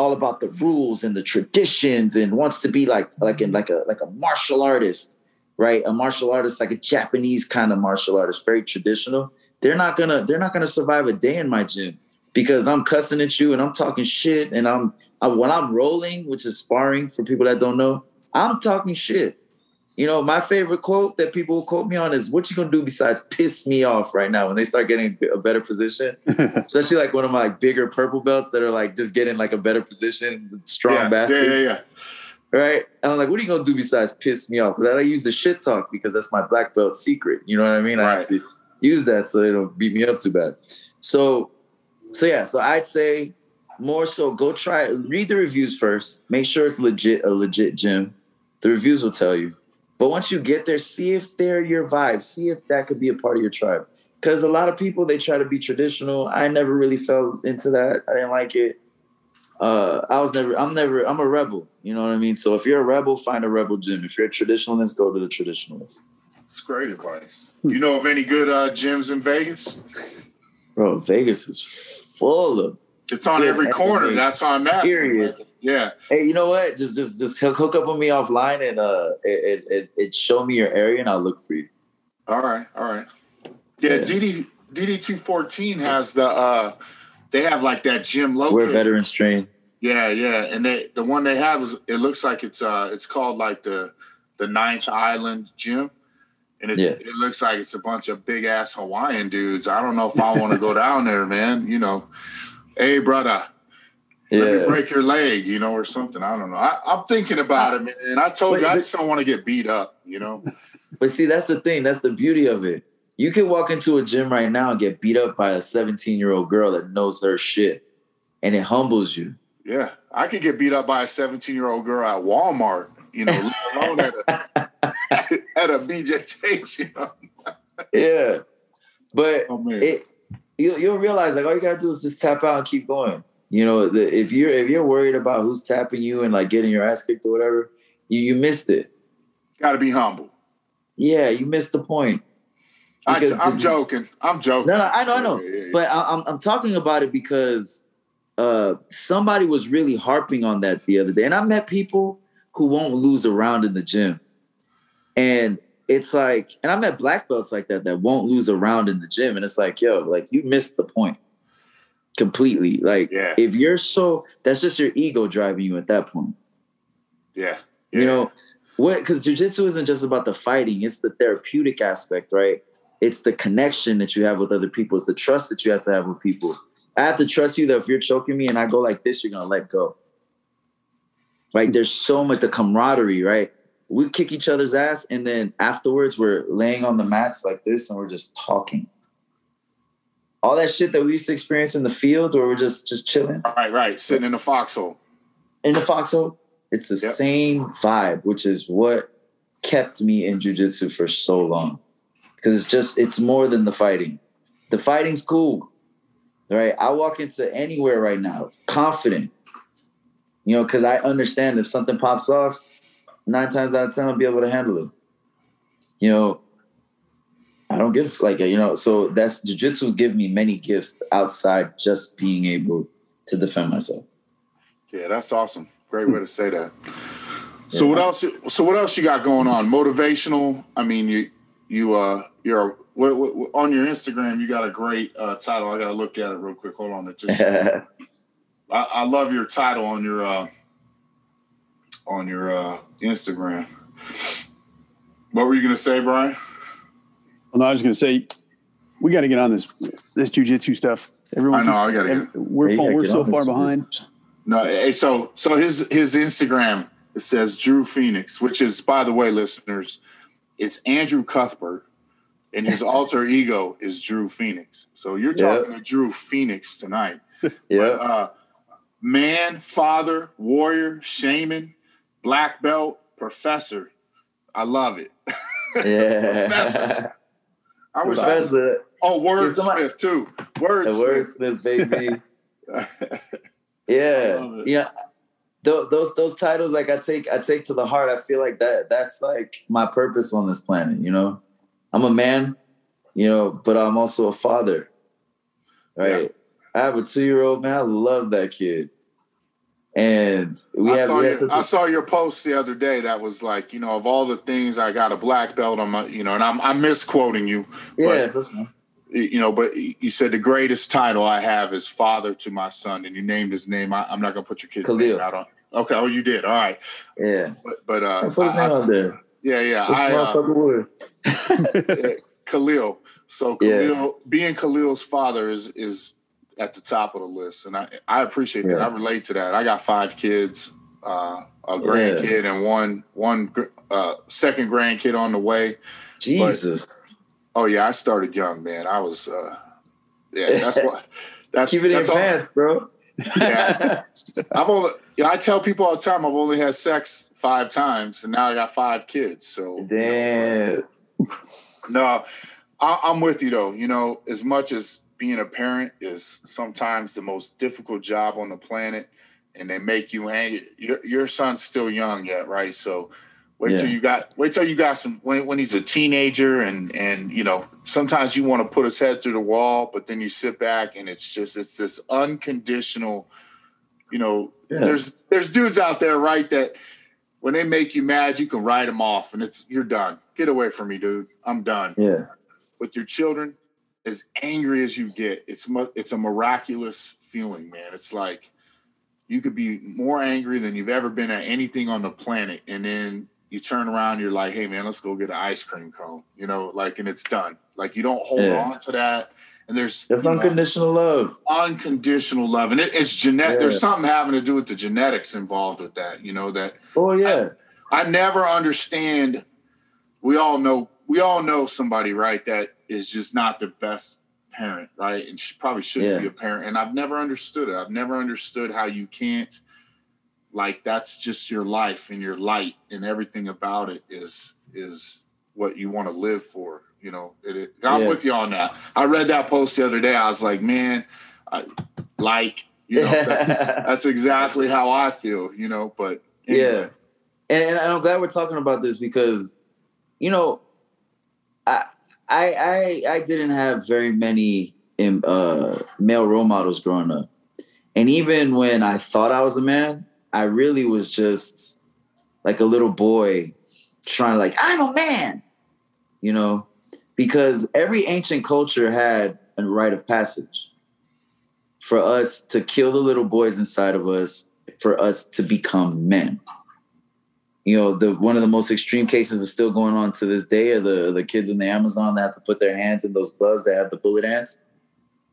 all about the rules and the traditions and wants to be like like in like a like a martial artist, right? A martial artist like a Japanese kind of martial artist, very traditional. They're not gonna they're not gonna survive a day in my gym because I'm cussing at you and I'm talking shit and I'm I, when I'm rolling, which is sparring for people that don't know, I'm talking shit. You know, my favorite quote that people will quote me on is, "What you gonna do besides piss me off right now?" When they start getting a better position, [LAUGHS] especially like one of my like bigger purple belts that are like just getting like a better position, strong yeah, bastards, yeah, yeah, yeah. right? And I'm like, "What are you gonna do besides piss me off?" Because I don't use the shit talk because that's my black belt secret. You know what I mean? I have to use that so they don't beat me up too bad. So, so yeah, so I'd say more so go try read the reviews first. Make sure it's legit a legit gym. The reviews will tell you. But once you get there, see if they're your vibe. See if that could be a part of your tribe. Because a lot of people they try to be traditional. I never really fell into that. I didn't like it. Uh, I was never. I'm never. I'm a rebel. You know what I mean. So if you're a rebel, find a rebel gym. If you're a traditionalist, go to the traditionalist. It's great advice. You know of any good uh, gyms in Vegas? Bro, Vegas is full of It's on every corner. That's how I'm asking. Period. Yeah. Hey, you know what? Just just just hook, hook up with me offline and uh it, it, it, show me your area and I'll look for you. All right, all right. Yeah, Yeah. DD DD two fourteen has the uh they have like that gym logo. We're veterans trained. Yeah, yeah. And they the one they have is it looks like it's uh it's called like the the Ninth Island Gym. And it's Yeah. it looks like it's a bunch of big ass Hawaiian dudes. I don't know if I want to go [LAUGHS] down there, man. You know, hey brother, let me break your leg, you know, or something. I don't know. I, I'm thinking about it, man. And I told Wait, you I just don't want to get beat up, you know. [LAUGHS] But see, that's the thing. That's the beauty of it. You can walk into a gym right now and get beat up by a 17 year old girl that knows her shit, and it humbles you. Yeah, I could get beat up by a 17 year old girl at Walmart, you know, let alone at a, [LAUGHS] at a BJJ, you know. [LAUGHS] Yeah, but Oh it you, you'll realize like all you gotta do is just tap out and keep going. You know, the, if you're if you're worried about who's tapping you and like getting your ass kicked or whatever, you you missed it. got to be humble. Yeah, you missed the point. I, I'm the- joking. I'm joking. No, no, I know, I know. Yeah, yeah, yeah. But I, I'm I'm talking about it because uh, somebody was really harping on that the other day, and I met people who won't lose a round in the gym, and it's like, and I met black belts like that that won't lose a round in the gym, and it's like, yo, like you missed the point completely. Like, Yeah. if you're so, that's just your ego driving you at that point. yeah, You know, what? Because jujitsu isn't just about the fighting; it's the therapeutic aspect, right? It's the connection that you have with other people. It's the trust that you have to have with people. I have to trust you that if you're choking me and I go like this, you're gonna let go. Right? There's so much the camaraderie, right? We kick each other's ass, and then afterwards we're laying on the mats like this, and we're just talking. All that shit that we used to experience in the field, where we're just just chilling Right, right. Sitting in the foxhole. in the foxhole, it's the Yep. same vibe, which is what kept me in jujitsu for so long. Because it's just it's more than the fighting. The fighting's cool, right? I walk into anywhere right now confident, you know, because I understand if something pops off, nine times out of ten I'll be able to handle it. You know, I don't give like you know, so that's jujitsu give me many gifts outside just being able to defend myself. Yeah, that's awesome. Great way to say that. So yeah. what else? So what else you got going on? Motivational. I mean, you you uh you're what, what, on your Instagram. You got a great uh, title. I got to look at it real quick. Hold on. It just. [LAUGHS] I, I, love your title on your uh on your uh Instagram. What were you gonna say, Brian? Well, no, I was gonna say we got to get on this this jujitsu stuff. Everyone, I know. I got to. We're we're so far behind. No, hey, so so his his Instagram it says Drew Phoenix, which is by the way, listeners, it's Andrew Cuthbert, and his [LAUGHS] alter ego is Drew Phoenix. So you're talking yep. to Drew Phoenix tonight. [LAUGHS] yeah. Uh, man, father, warrior, shaman, black belt, professor. I love it. [LAUGHS] Yeah. I was professor. Oh, wordsmith too. Wordsmith. Wordsmith, baby. [LAUGHS] yeah. Yeah. Those those titles like I take I take to the heart. I feel like that that's like my purpose on this planet, you know. I'm a man, you know, but I'm also a father. Right. Yeah. I have a two year old man. I love that kid. And we I have, saw we your, I saw your post the other day that was like, you know, of all the things I got a black belt on my, you know, and I'm I'm misquoting you. Yeah, but, you know, but you said the greatest title I have is father to my son, and you named his name. I, am not gonna put your kid's Khalil. name out on. Okay, oh, you did. All right. Yeah. But but uh, I put his name out there. Yeah, yeah. I, uh, [LAUGHS] Khalil. So Khalil, yeah. being Khalil's father is is at the top of the list, and I I appreciate that. Yeah. I relate to that. I got five kids, uh, a grandkid, yeah. and one one uh, second grandkid on the way. Jesus. But, oh yeah, I started young, man. I was. Uh, yeah, that's [LAUGHS] what. That's keep it that's in pants, bro. yeah, [LAUGHS] I've only. I tell people all the time I've only had sex five times, and now I got five kids. So damn. no, I, I'm with you though. You know, as much as being a parent is sometimes the most difficult job on the planet and they make you angry. Your, your son's still young yet, right? So wait yeah. till you got wait till you got some when, when he's a teenager and and you know sometimes you want to put his head through the wall, but then you sit back and it's just it's this unconditional, you know. Yeah. There's there's dudes out there, right, that when they make you mad, you can write them off and it's you're done. Get away from me, dude. I'm done. Yeah. With your children, as angry as you get, it's it's a miraculous feeling, man. It's like you could be more angry than you've ever been at anything on the planet, and then you turn around, you're like, "Hey, man, let's go get an ice cream cone," you know, like, and it's done. Like you don't hold yeah. on to that. And there's that's unconditional know, love. Unconditional love, and it, it's genetic. Yeah. There's something having to do with the genetics involved with that. You know that. Oh yeah. I, I never understand. We all know. We all know somebody, right? That is just not the best parent, right? And she probably shouldn't yeah. be a parent. And I've never understood it. I've never understood how you can't like that's just your life and your light and everything about it is is what you want to live for. You know, it, it, I'm yeah. with you on that. I read that post the other day. I was like, man, I, like you know, [LAUGHS] that's, that's, exactly how I feel. You know, but anyway. yeah, and, and I'm glad we're talking about this because, you know, I I I didn't have very many uh, male role models growing up, and even when I thought I was a man, I really was just like a little boy trying to like I'm a man, you know, because every ancient culture had a rite of passage for us to kill the little boys inside of us, for us to become men you know the one of the most extreme cases is still going on to this day are the the kids in the amazon that have to put their hands in those gloves that have the bullet ants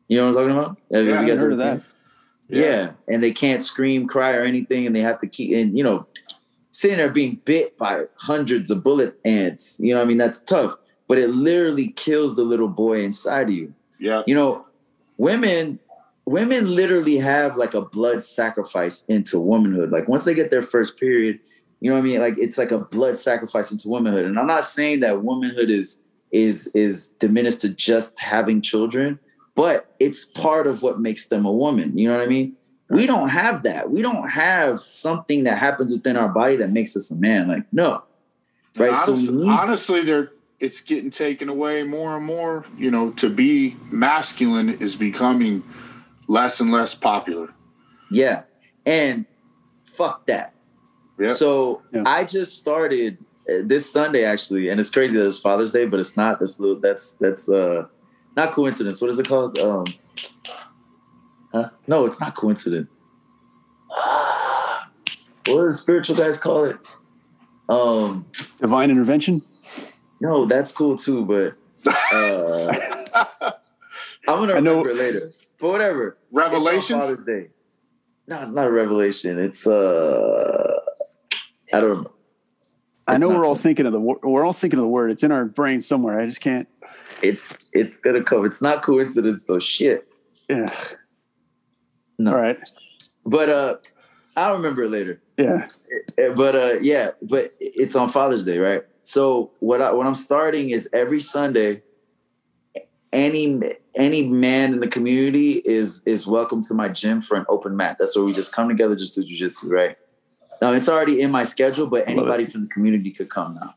you know what i'm talking about? Have yeah, you guys heard of that. yeah. yeah. and they can't scream cry or anything and they have to keep and you know sitting there being bit by hundreds of bullet ants. You know i mean? That's tough but it literally kills the little boy inside of you. Yeah. You know women women literally have like a blood sacrifice into womanhood. Like once they get their first period you know what I mean? Like it's like a blood sacrifice into womanhood. And I'm not saying that womanhood is is is diminished to just having children, but it's part of what makes them a woman. You know what I mean? We don't have that. We don't have something that happens within our body that makes us a man. Like no, right? Honestly, so need- honestly, they're it's getting taken away more and more. You know, to be masculine is becoming less and less popular. Yeah, and fuck that. Yeah. So Yeah. I just started uh, this Sunday actually, and it's crazy that it's Father's Day, but it's not. That's little. That's that's uh not coincidence. What is it called? Um, huh? No, it's not coincidence. what do the spiritual guys call it? Um, Divine intervention. no, that's cool too, but uh, [LAUGHS] I'm gonna I know- remember later. But whatever. Revelation. Father's Day. No, it's not a revelation. It's uh, I don't. know. I know we're all thinking of the we're all thinking of the word. It's in our brain somewhere. I just can't. It's it's gonna come. It's not coincidence though. Shit. Yeah. No. All right. But uh, I'll remember it later. Yeah. Uh, But uh, yeah. But it's on Father's Day, right? So what I what I'm starting is every Sunday. Any any man in the community is is welcome to my gym for an open mat. That's where we just come together, just do jujitsu, right? Now it's already in my schedule, but anybody from the community could come now.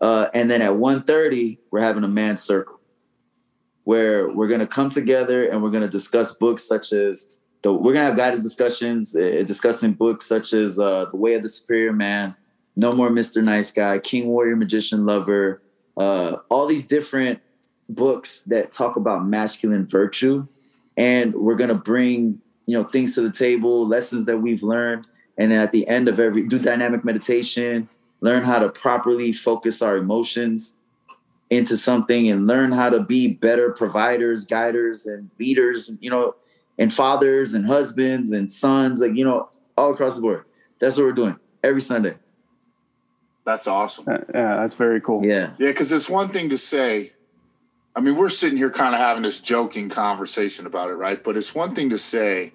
Uh, and then at 1.30, we're having a man circle where we're gonna come together and we're gonna discuss books such as the we're gonna have guided discussions uh, discussing books such as uh, The Way of the Superior Man, No More Mr. Nice Guy, King Warrior Magician Lover, uh, all these different books that talk about masculine virtue, and we're gonna bring you know things to the table, lessons that we've learned, and at the end of every do dynamic meditation, learn how to properly focus our emotions into something and learn how to be better providers, guiders, and leaders, you know, and fathers and husbands and sons, like, you know, all across the board. That's what we're doing every Sunday. That's awesome. Uh, yeah. That's very cool. Yeah. Yeah, because it's one thing to say. I mean, we're sitting here kind of having this joking conversation about it, right? But it's one thing to say,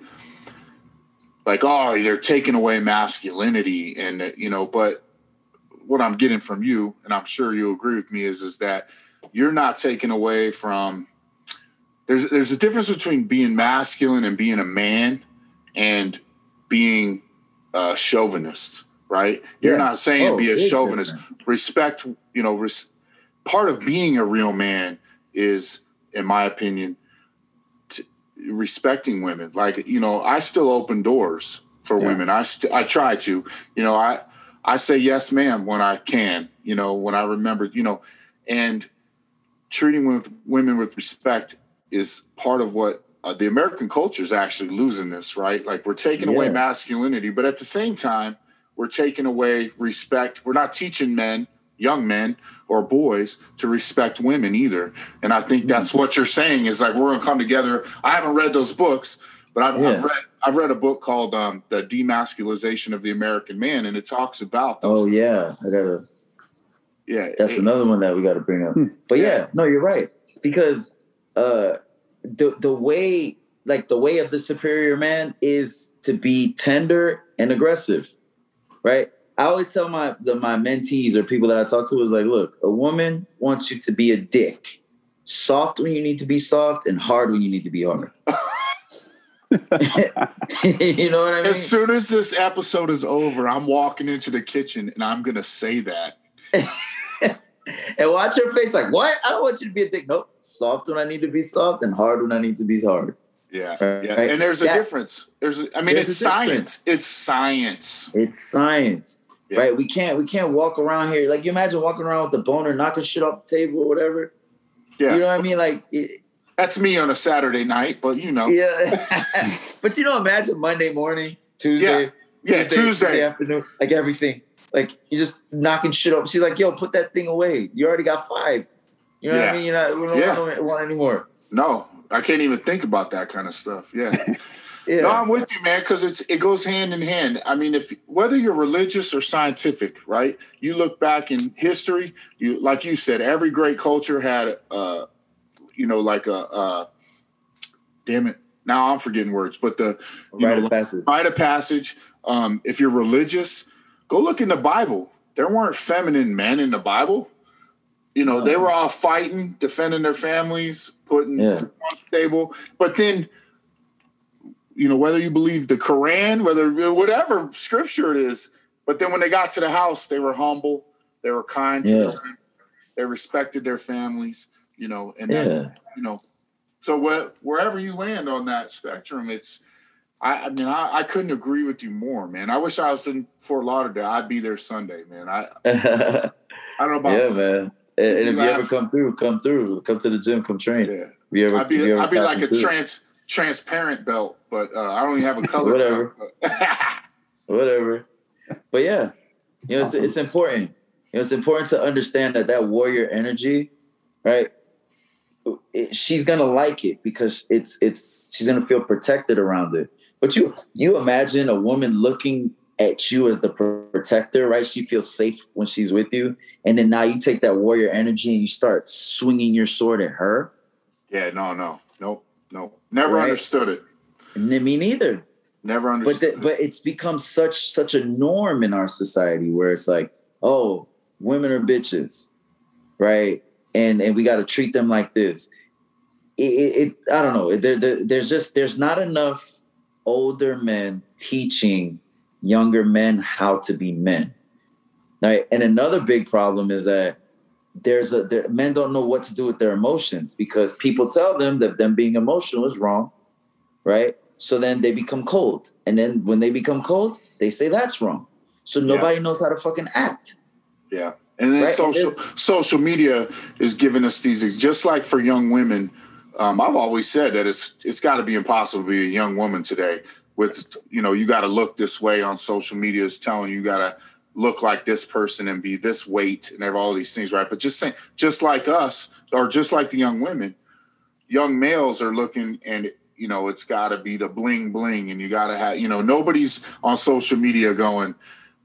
like, oh, they're taking away masculinity, and you know. But what I'm getting from you, and I'm sure you agree with me, is is that you're not taking away from. There's there's a difference between being masculine and being a man, and being a chauvinist, right? You're not saying Oh, be a chauvinist difference. respect you know res- part of being a real man is in my opinion respecting women. Like you know i still open doors for Yeah. women. I st- i try to you know i i say yes ma'am when i can you know when i remember you know and treating with women with respect is part of what uh, the american culture is actually losing this right? Like we're taking away masculinity but at the same time we're taking away respect. We're not teaching men young men or boys to respect women either and i think that's what you're saying is like we're gonna come together i haven't read those books but i've, I've read i've read a book called um, the demasculization of the american man and it talks about those Oh yeah. I gotta yeah that's it- another one that we gotta bring up. Hmm. But Yeah. yeah, no, you're right. Because uh the the way like the way of the superior man is to be tender and aggressive. Right? I always tell my the, my mentees or people that I talk to is like, look, a woman wants you to be a dick. Soft when you need to be soft and hard when you need to be hard. [LAUGHS] you know what I mean? as soon as this episode is over i'm walking into the kitchen and i'm gonna say that [LAUGHS] and watch your face like, what? I don't want you to be a dick. Nope. Soft when I need to be soft and hard when I need to be hard. yeah Right. yeah and there's a That- difference there's i mean There's it's a difference. science it's science It's science. Yeah. Right? We can't we can't walk around here. Like you imagine walking around with the boner, knocking shit off the table or whatever. yeah You know what I mean? Like it, that's me on a saturday night but you know yeah. [LAUGHS] but you know, imagine Monday morning, Tuesday, yeah tuesday afternoon, like everything. Like you just knocking shit up. She's like, yo, put that thing away. You already got five. You know what I mean? You're not, we don't, Yeah. we don't want anymore. no i can't even think about that kind of stuff yeah [LAUGHS] Yeah. No, I'm with you, man, because it's it goes hand in hand. I mean, if whether you're religious or scientific, right? You look back in history, you like you said, every great culture had uh you know, like a uh damn it. Now I'm forgetting words, but the you Rite know, of passage. rite of passage. Um, if you're religious, go look in the Bible. There weren't feminine men in the Bible. You know, they were all fighting, defending their families, putting Yeah. food on the table. But then, you know, whether you believe the Quran, whether whatever scripture it is, but then when they got to the house, they were humble, they were kind to Yeah. them, they respected their families, you know, and that's Yeah. you know, so where, wherever you land on that spectrum, it's I, I mean, I, I couldn't agree with you more, man. I wish I was in Fort Lauderdale. I'd be there Sunday, man. I [LAUGHS] I don't know about yeah, man. And, and if you ever come through, come through, come to the gym, come train. Yeah, If you ever, I'd be if you ever I'd be like a through. trans transparent belt, but uh, I don't even have a [LAUGHS] color. Whatever. [LAUGHS] whatever. But yeah, you know, it's, Awesome. it's important. You know, it's important to understand that that warrior energy, right? It, she's gonna like it because it's it's she's gonna feel protected around it. But you you imagine a woman looking at you as the protector, right? She feels safe when she's with you, and then now you take that warrior energy and you start swinging your sword at her. yeah, no, no, nope. Never Right. understood it. Me neither. Never but understood. the, but it's become such such a norm in our society where it's like oh women are bitches right and and we got to treat them like this it, it, it i don't know there, there, there's just there's not enough older men teaching younger men how to be men right and another big problem is that there's a there, men don't know what to do with their emotions because people tell them that them being emotional is wrong right so then they become cold and then when they become cold they say that's wrong so nobody knows how to fucking act Yeah. And then Right, social and social media is giving us these just like for young women. Um, I've always said that it's it's got to be impossible to be a young woman today. With you know, you got to look this way on social media is telling you, you got to look like this person and be this weight and have all these things, right? But just saying, just like us, or just like the young women, young males are looking and you know it's got to be the bling bling, and you got to have you know nobody's on social media going,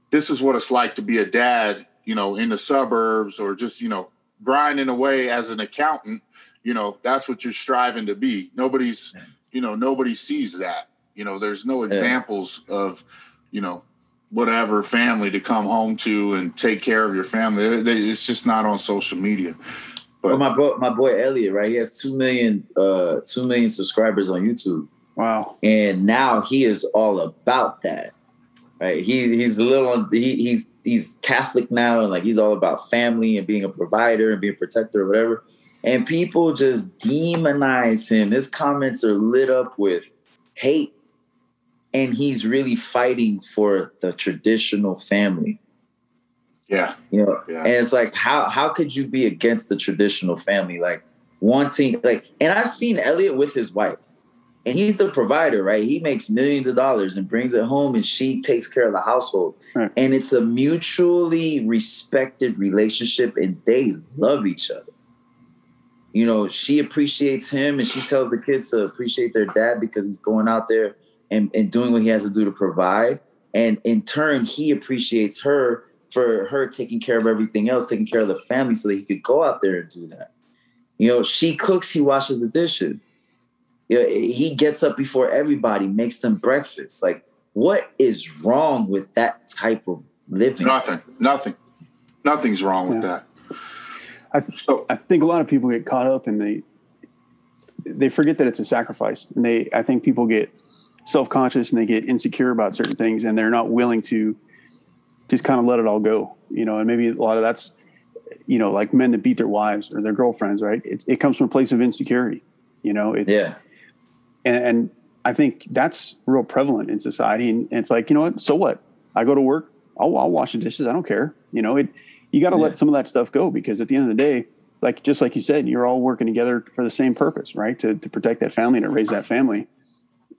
this is what it's like to be a dad you know, in the suburbs or just, you know, grinding away as an accountant, you know, that's what you're striving to be. Nobody's, you know, nobody sees that. You know, there's no examples of, you know, whatever family to come home to and take care of your family. They- they- It's just not on social media. But my boy, my boy Elliot, right? He has two million, uh, two million subscribers on YouTube, Wow. and now he is all about that. Right? He he's a little he, he's he's Catholic now, and like he's all about family and being a provider and being a protector or whatever. And people just demonize him. His comments are lit up with hate, and he's really fighting for the traditional family. Yeah. you know Yeah. and it's like how how could you be against the traditional family like wanting like and i've seen elliot with his wife and he's the provider right he makes millions of dollars and brings it home and she takes care of the household Right. and it's a mutually respected relationship and they love each other you know she appreciates him and she tells the kids to appreciate their dad because he's going out there and, and doing what he has to do to provide and in turn he appreciates her for her taking care of everything else taking care of the family so that he could go out there and do that you know she cooks he washes the dishes you know, he gets up before everybody makes them breakfast like what is wrong with that type of living Nothing. Nothing. Nothing's wrong with Yeah. that. I, So I think a lot of people get caught up and they they forget that it's a sacrifice. And they I think people get self conscious and they get insecure about certain things and they're not willing to just kind of let it all go. You know, and maybe a lot of that's you know, like men that beat their wives or their girlfriends, right? It, it comes from a place of insecurity. You know, it's yeah and, and I think that's real prevalent in society. And it's like, you know what? So what? I go to work. I'll, I'll wash the dishes. I don't care. You know, it. You got to Yeah. let some of that stuff go because at the end of the day, like just like you said, you're all working together for the same purpose, right? To to protect that family and to raise that family.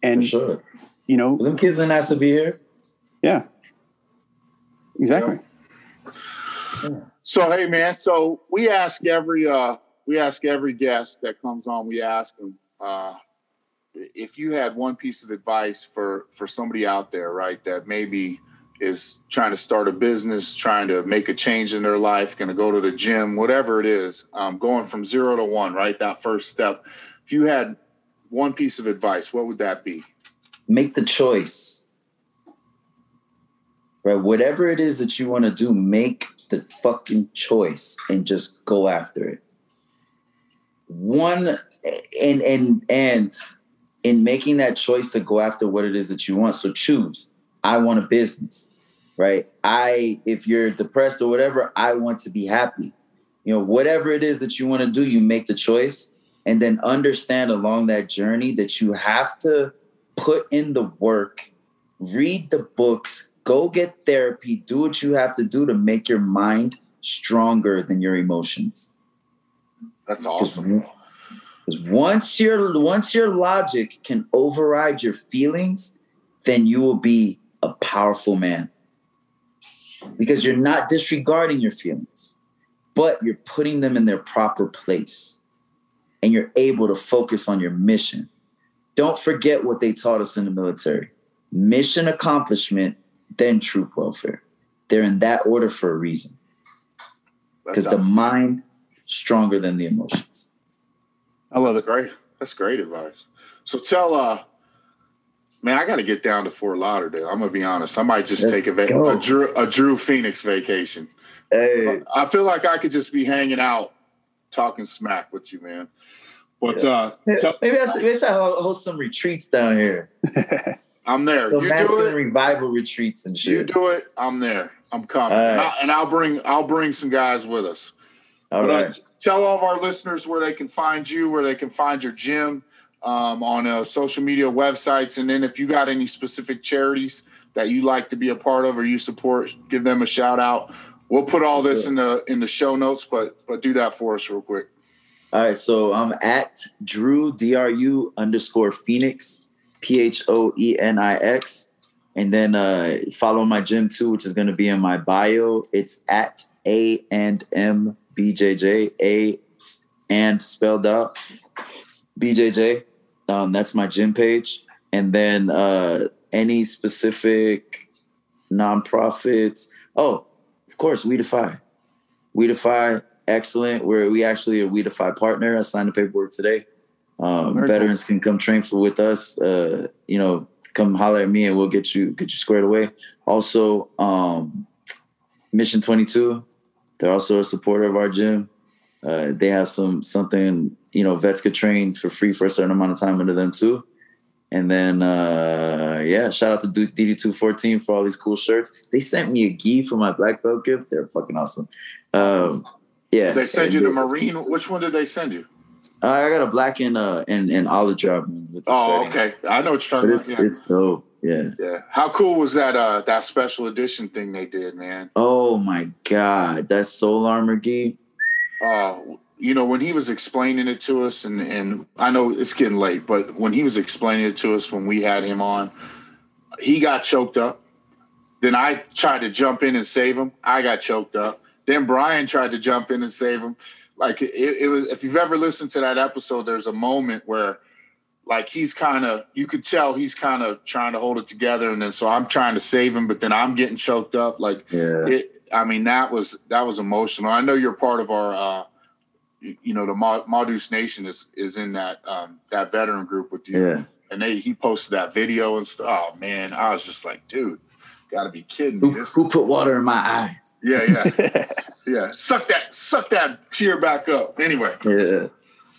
For And sure you know, some kids didn't ask to be here yeah, exactly. So hey man, so we ask every uh we ask every guest that comes on, we ask them uh if you had one piece of advice for for somebody out there, right, that maybe is trying to start a business, trying to make a change in their life, going to go to the gym, whatever it is, um, going from zero to one, right? That first step. If you had one piece of advice, what would that be? make the choice. Right? Whatever it is that you want to do, make the fucking choice and just go after it. One and and and in making that choice to go after what it is that you want. So choose. I want a business. Right? I if you're depressed or whatever, I want to be happy. You know, whatever it is that you want to do, you make the choice and then understand along that journey that you have to put in the work, read the books, go get therapy, do what you have to do to make your mind stronger than your emotions. That's awesome. Because once your once your logic can override your feelings, then you will be a powerful man. Because you're not disregarding your feelings, but you're putting them in their proper place. And you're able to focus on your mission. Don't forget what they taught us in the military. Mission accomplishment, then troop welfare. They're in that order for a reason. Because the mind stronger than the emotions. I love That's it. great. That's great advice. So tell uh man, I gotta get down to Fort Lauderdale. I'm gonna be honest. I might just Let's take a, va- a Drew a Drew Phoenix vacation. Hey, I feel like I could just be hanging out, talking smack with you, man. But uh tell- maybe I should, maybe I should host some retreats down here. [LAUGHS] I'm there. You do it. revival retreats and shit. You do it. I'm there. I'm coming, right. and, I'll, and I'll bring I'll bring some guys with us. All uh, right. tell all of our listeners where they can find you, where they can find your gym um, on uh, social media websites, and then if you got any specific charities that you like to be a part of or you support, give them a shout out. We'll put all this in the in the show notes, but but do that for us real quick. All right, so I'm at Drew D R U underscore Phoenix P H O E N I X, and then uh, follow my gym too, which is going to be in my bio. It's at A and M B J J A and spelled out B J J. Um, that's my gym page, and then uh, any specific nonprofits. Oh, course, We Defy. We Defy, excellent. We're we actually a We Defy partner. I signed the paperwork today. Um, veterans can come train for with us. Uh, you know, come holler at me and we'll get you get you squared away. Also, um, Mission Twenty Two, they're also a supporter of our gym. Uh, they have some something you know vets could train for free for a certain amount of time under them too. And then uh, yeah, shout out to DD two fourteen for all these cool shirts. They sent me a gi for my black belt gift. They're fucking awesome. Um, yeah, They send you the Marine. Which one did they send you? I got a black and uh and, and olive drab. With Oh, 30. okay. I know what you're talking it's about. Yeah. it's dope. Yeah. yeah. How cool was that? Uh, that special edition thing they did, man. Oh my god, that soul armor gi. uh, you know, when he was explaining it to us, and and I know it's getting late, but when he was explaining it to us when we had him on, he got choked up. Then I tried to jump in and save him. I got choked up. Then Brian tried to jump in and save him. Like it, it was. If you've ever listened to that episode, there's a moment where, like, he's kind of. You could tell he's kind of trying to hold it together, and then so I'm trying to save him, but then I'm getting choked up. Like Yeah. it i mean that was that was emotional i know you're part of our uh you, know the Madus nation is is in that um that veteran group with you Yeah. and they he posted that video and stuff oh man i was just like dude gotta be kidding me Who, this who put water in my eyes? yeah yeah [LAUGHS] yeah suck that suck that tear back up anyway Yeah.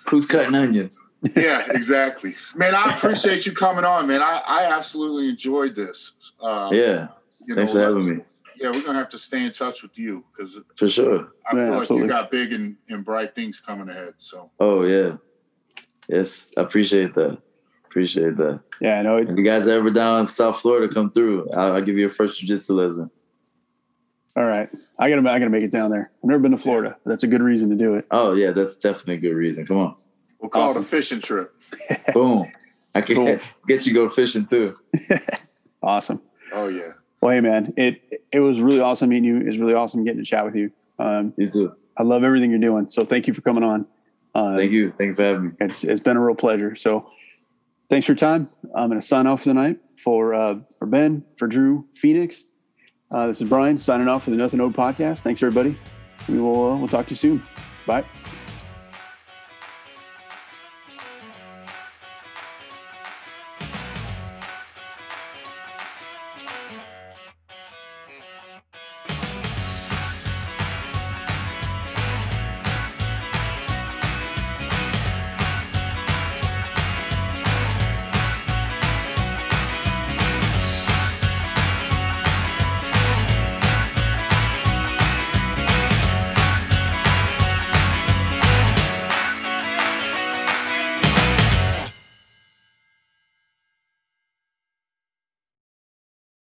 Who's cutting onions? [LAUGHS] yeah exactly man i appreciate you coming on man i i absolutely enjoyed this uh Yeah. Thanks know, for having me. Yeah we're gonna have to stay in touch with you because For sure. I Yeah, feel like absolutely. you got big and, and bright things coming ahead. So Oh yeah. Yes, I appreciate that. Appreciate that. yeah, I know. If you guys are ever down in South Florida, come through. I'll, I'll give you a first jiu-jitsu lesson. all right, I gotta I gotta make it down there. I've never been to Florida. But that's a good reason to do it. Oh yeah, that's definitely a good reason. Come on. we'll call Awesome. it a fishing trip. Boom. I can Cool. [LAUGHS] get you go fishing too. [LAUGHS] Awesome. Oh yeah. Well, hey man, it it was really awesome meeting you. It was really awesome getting to chat with you. Um, You too. I love everything you're doing. So thank you for coming on. Uh, Thank you. Thank you for having me. It's it's been a real pleasure. So thanks for your time. I'm going to sign off for the night for uh, for Ben, for Drew, Phoenix. Uh, this is Brian signing off for the Nothing Owed podcast. Thanks everybody. We will uh, we'll talk to you soon. Bye.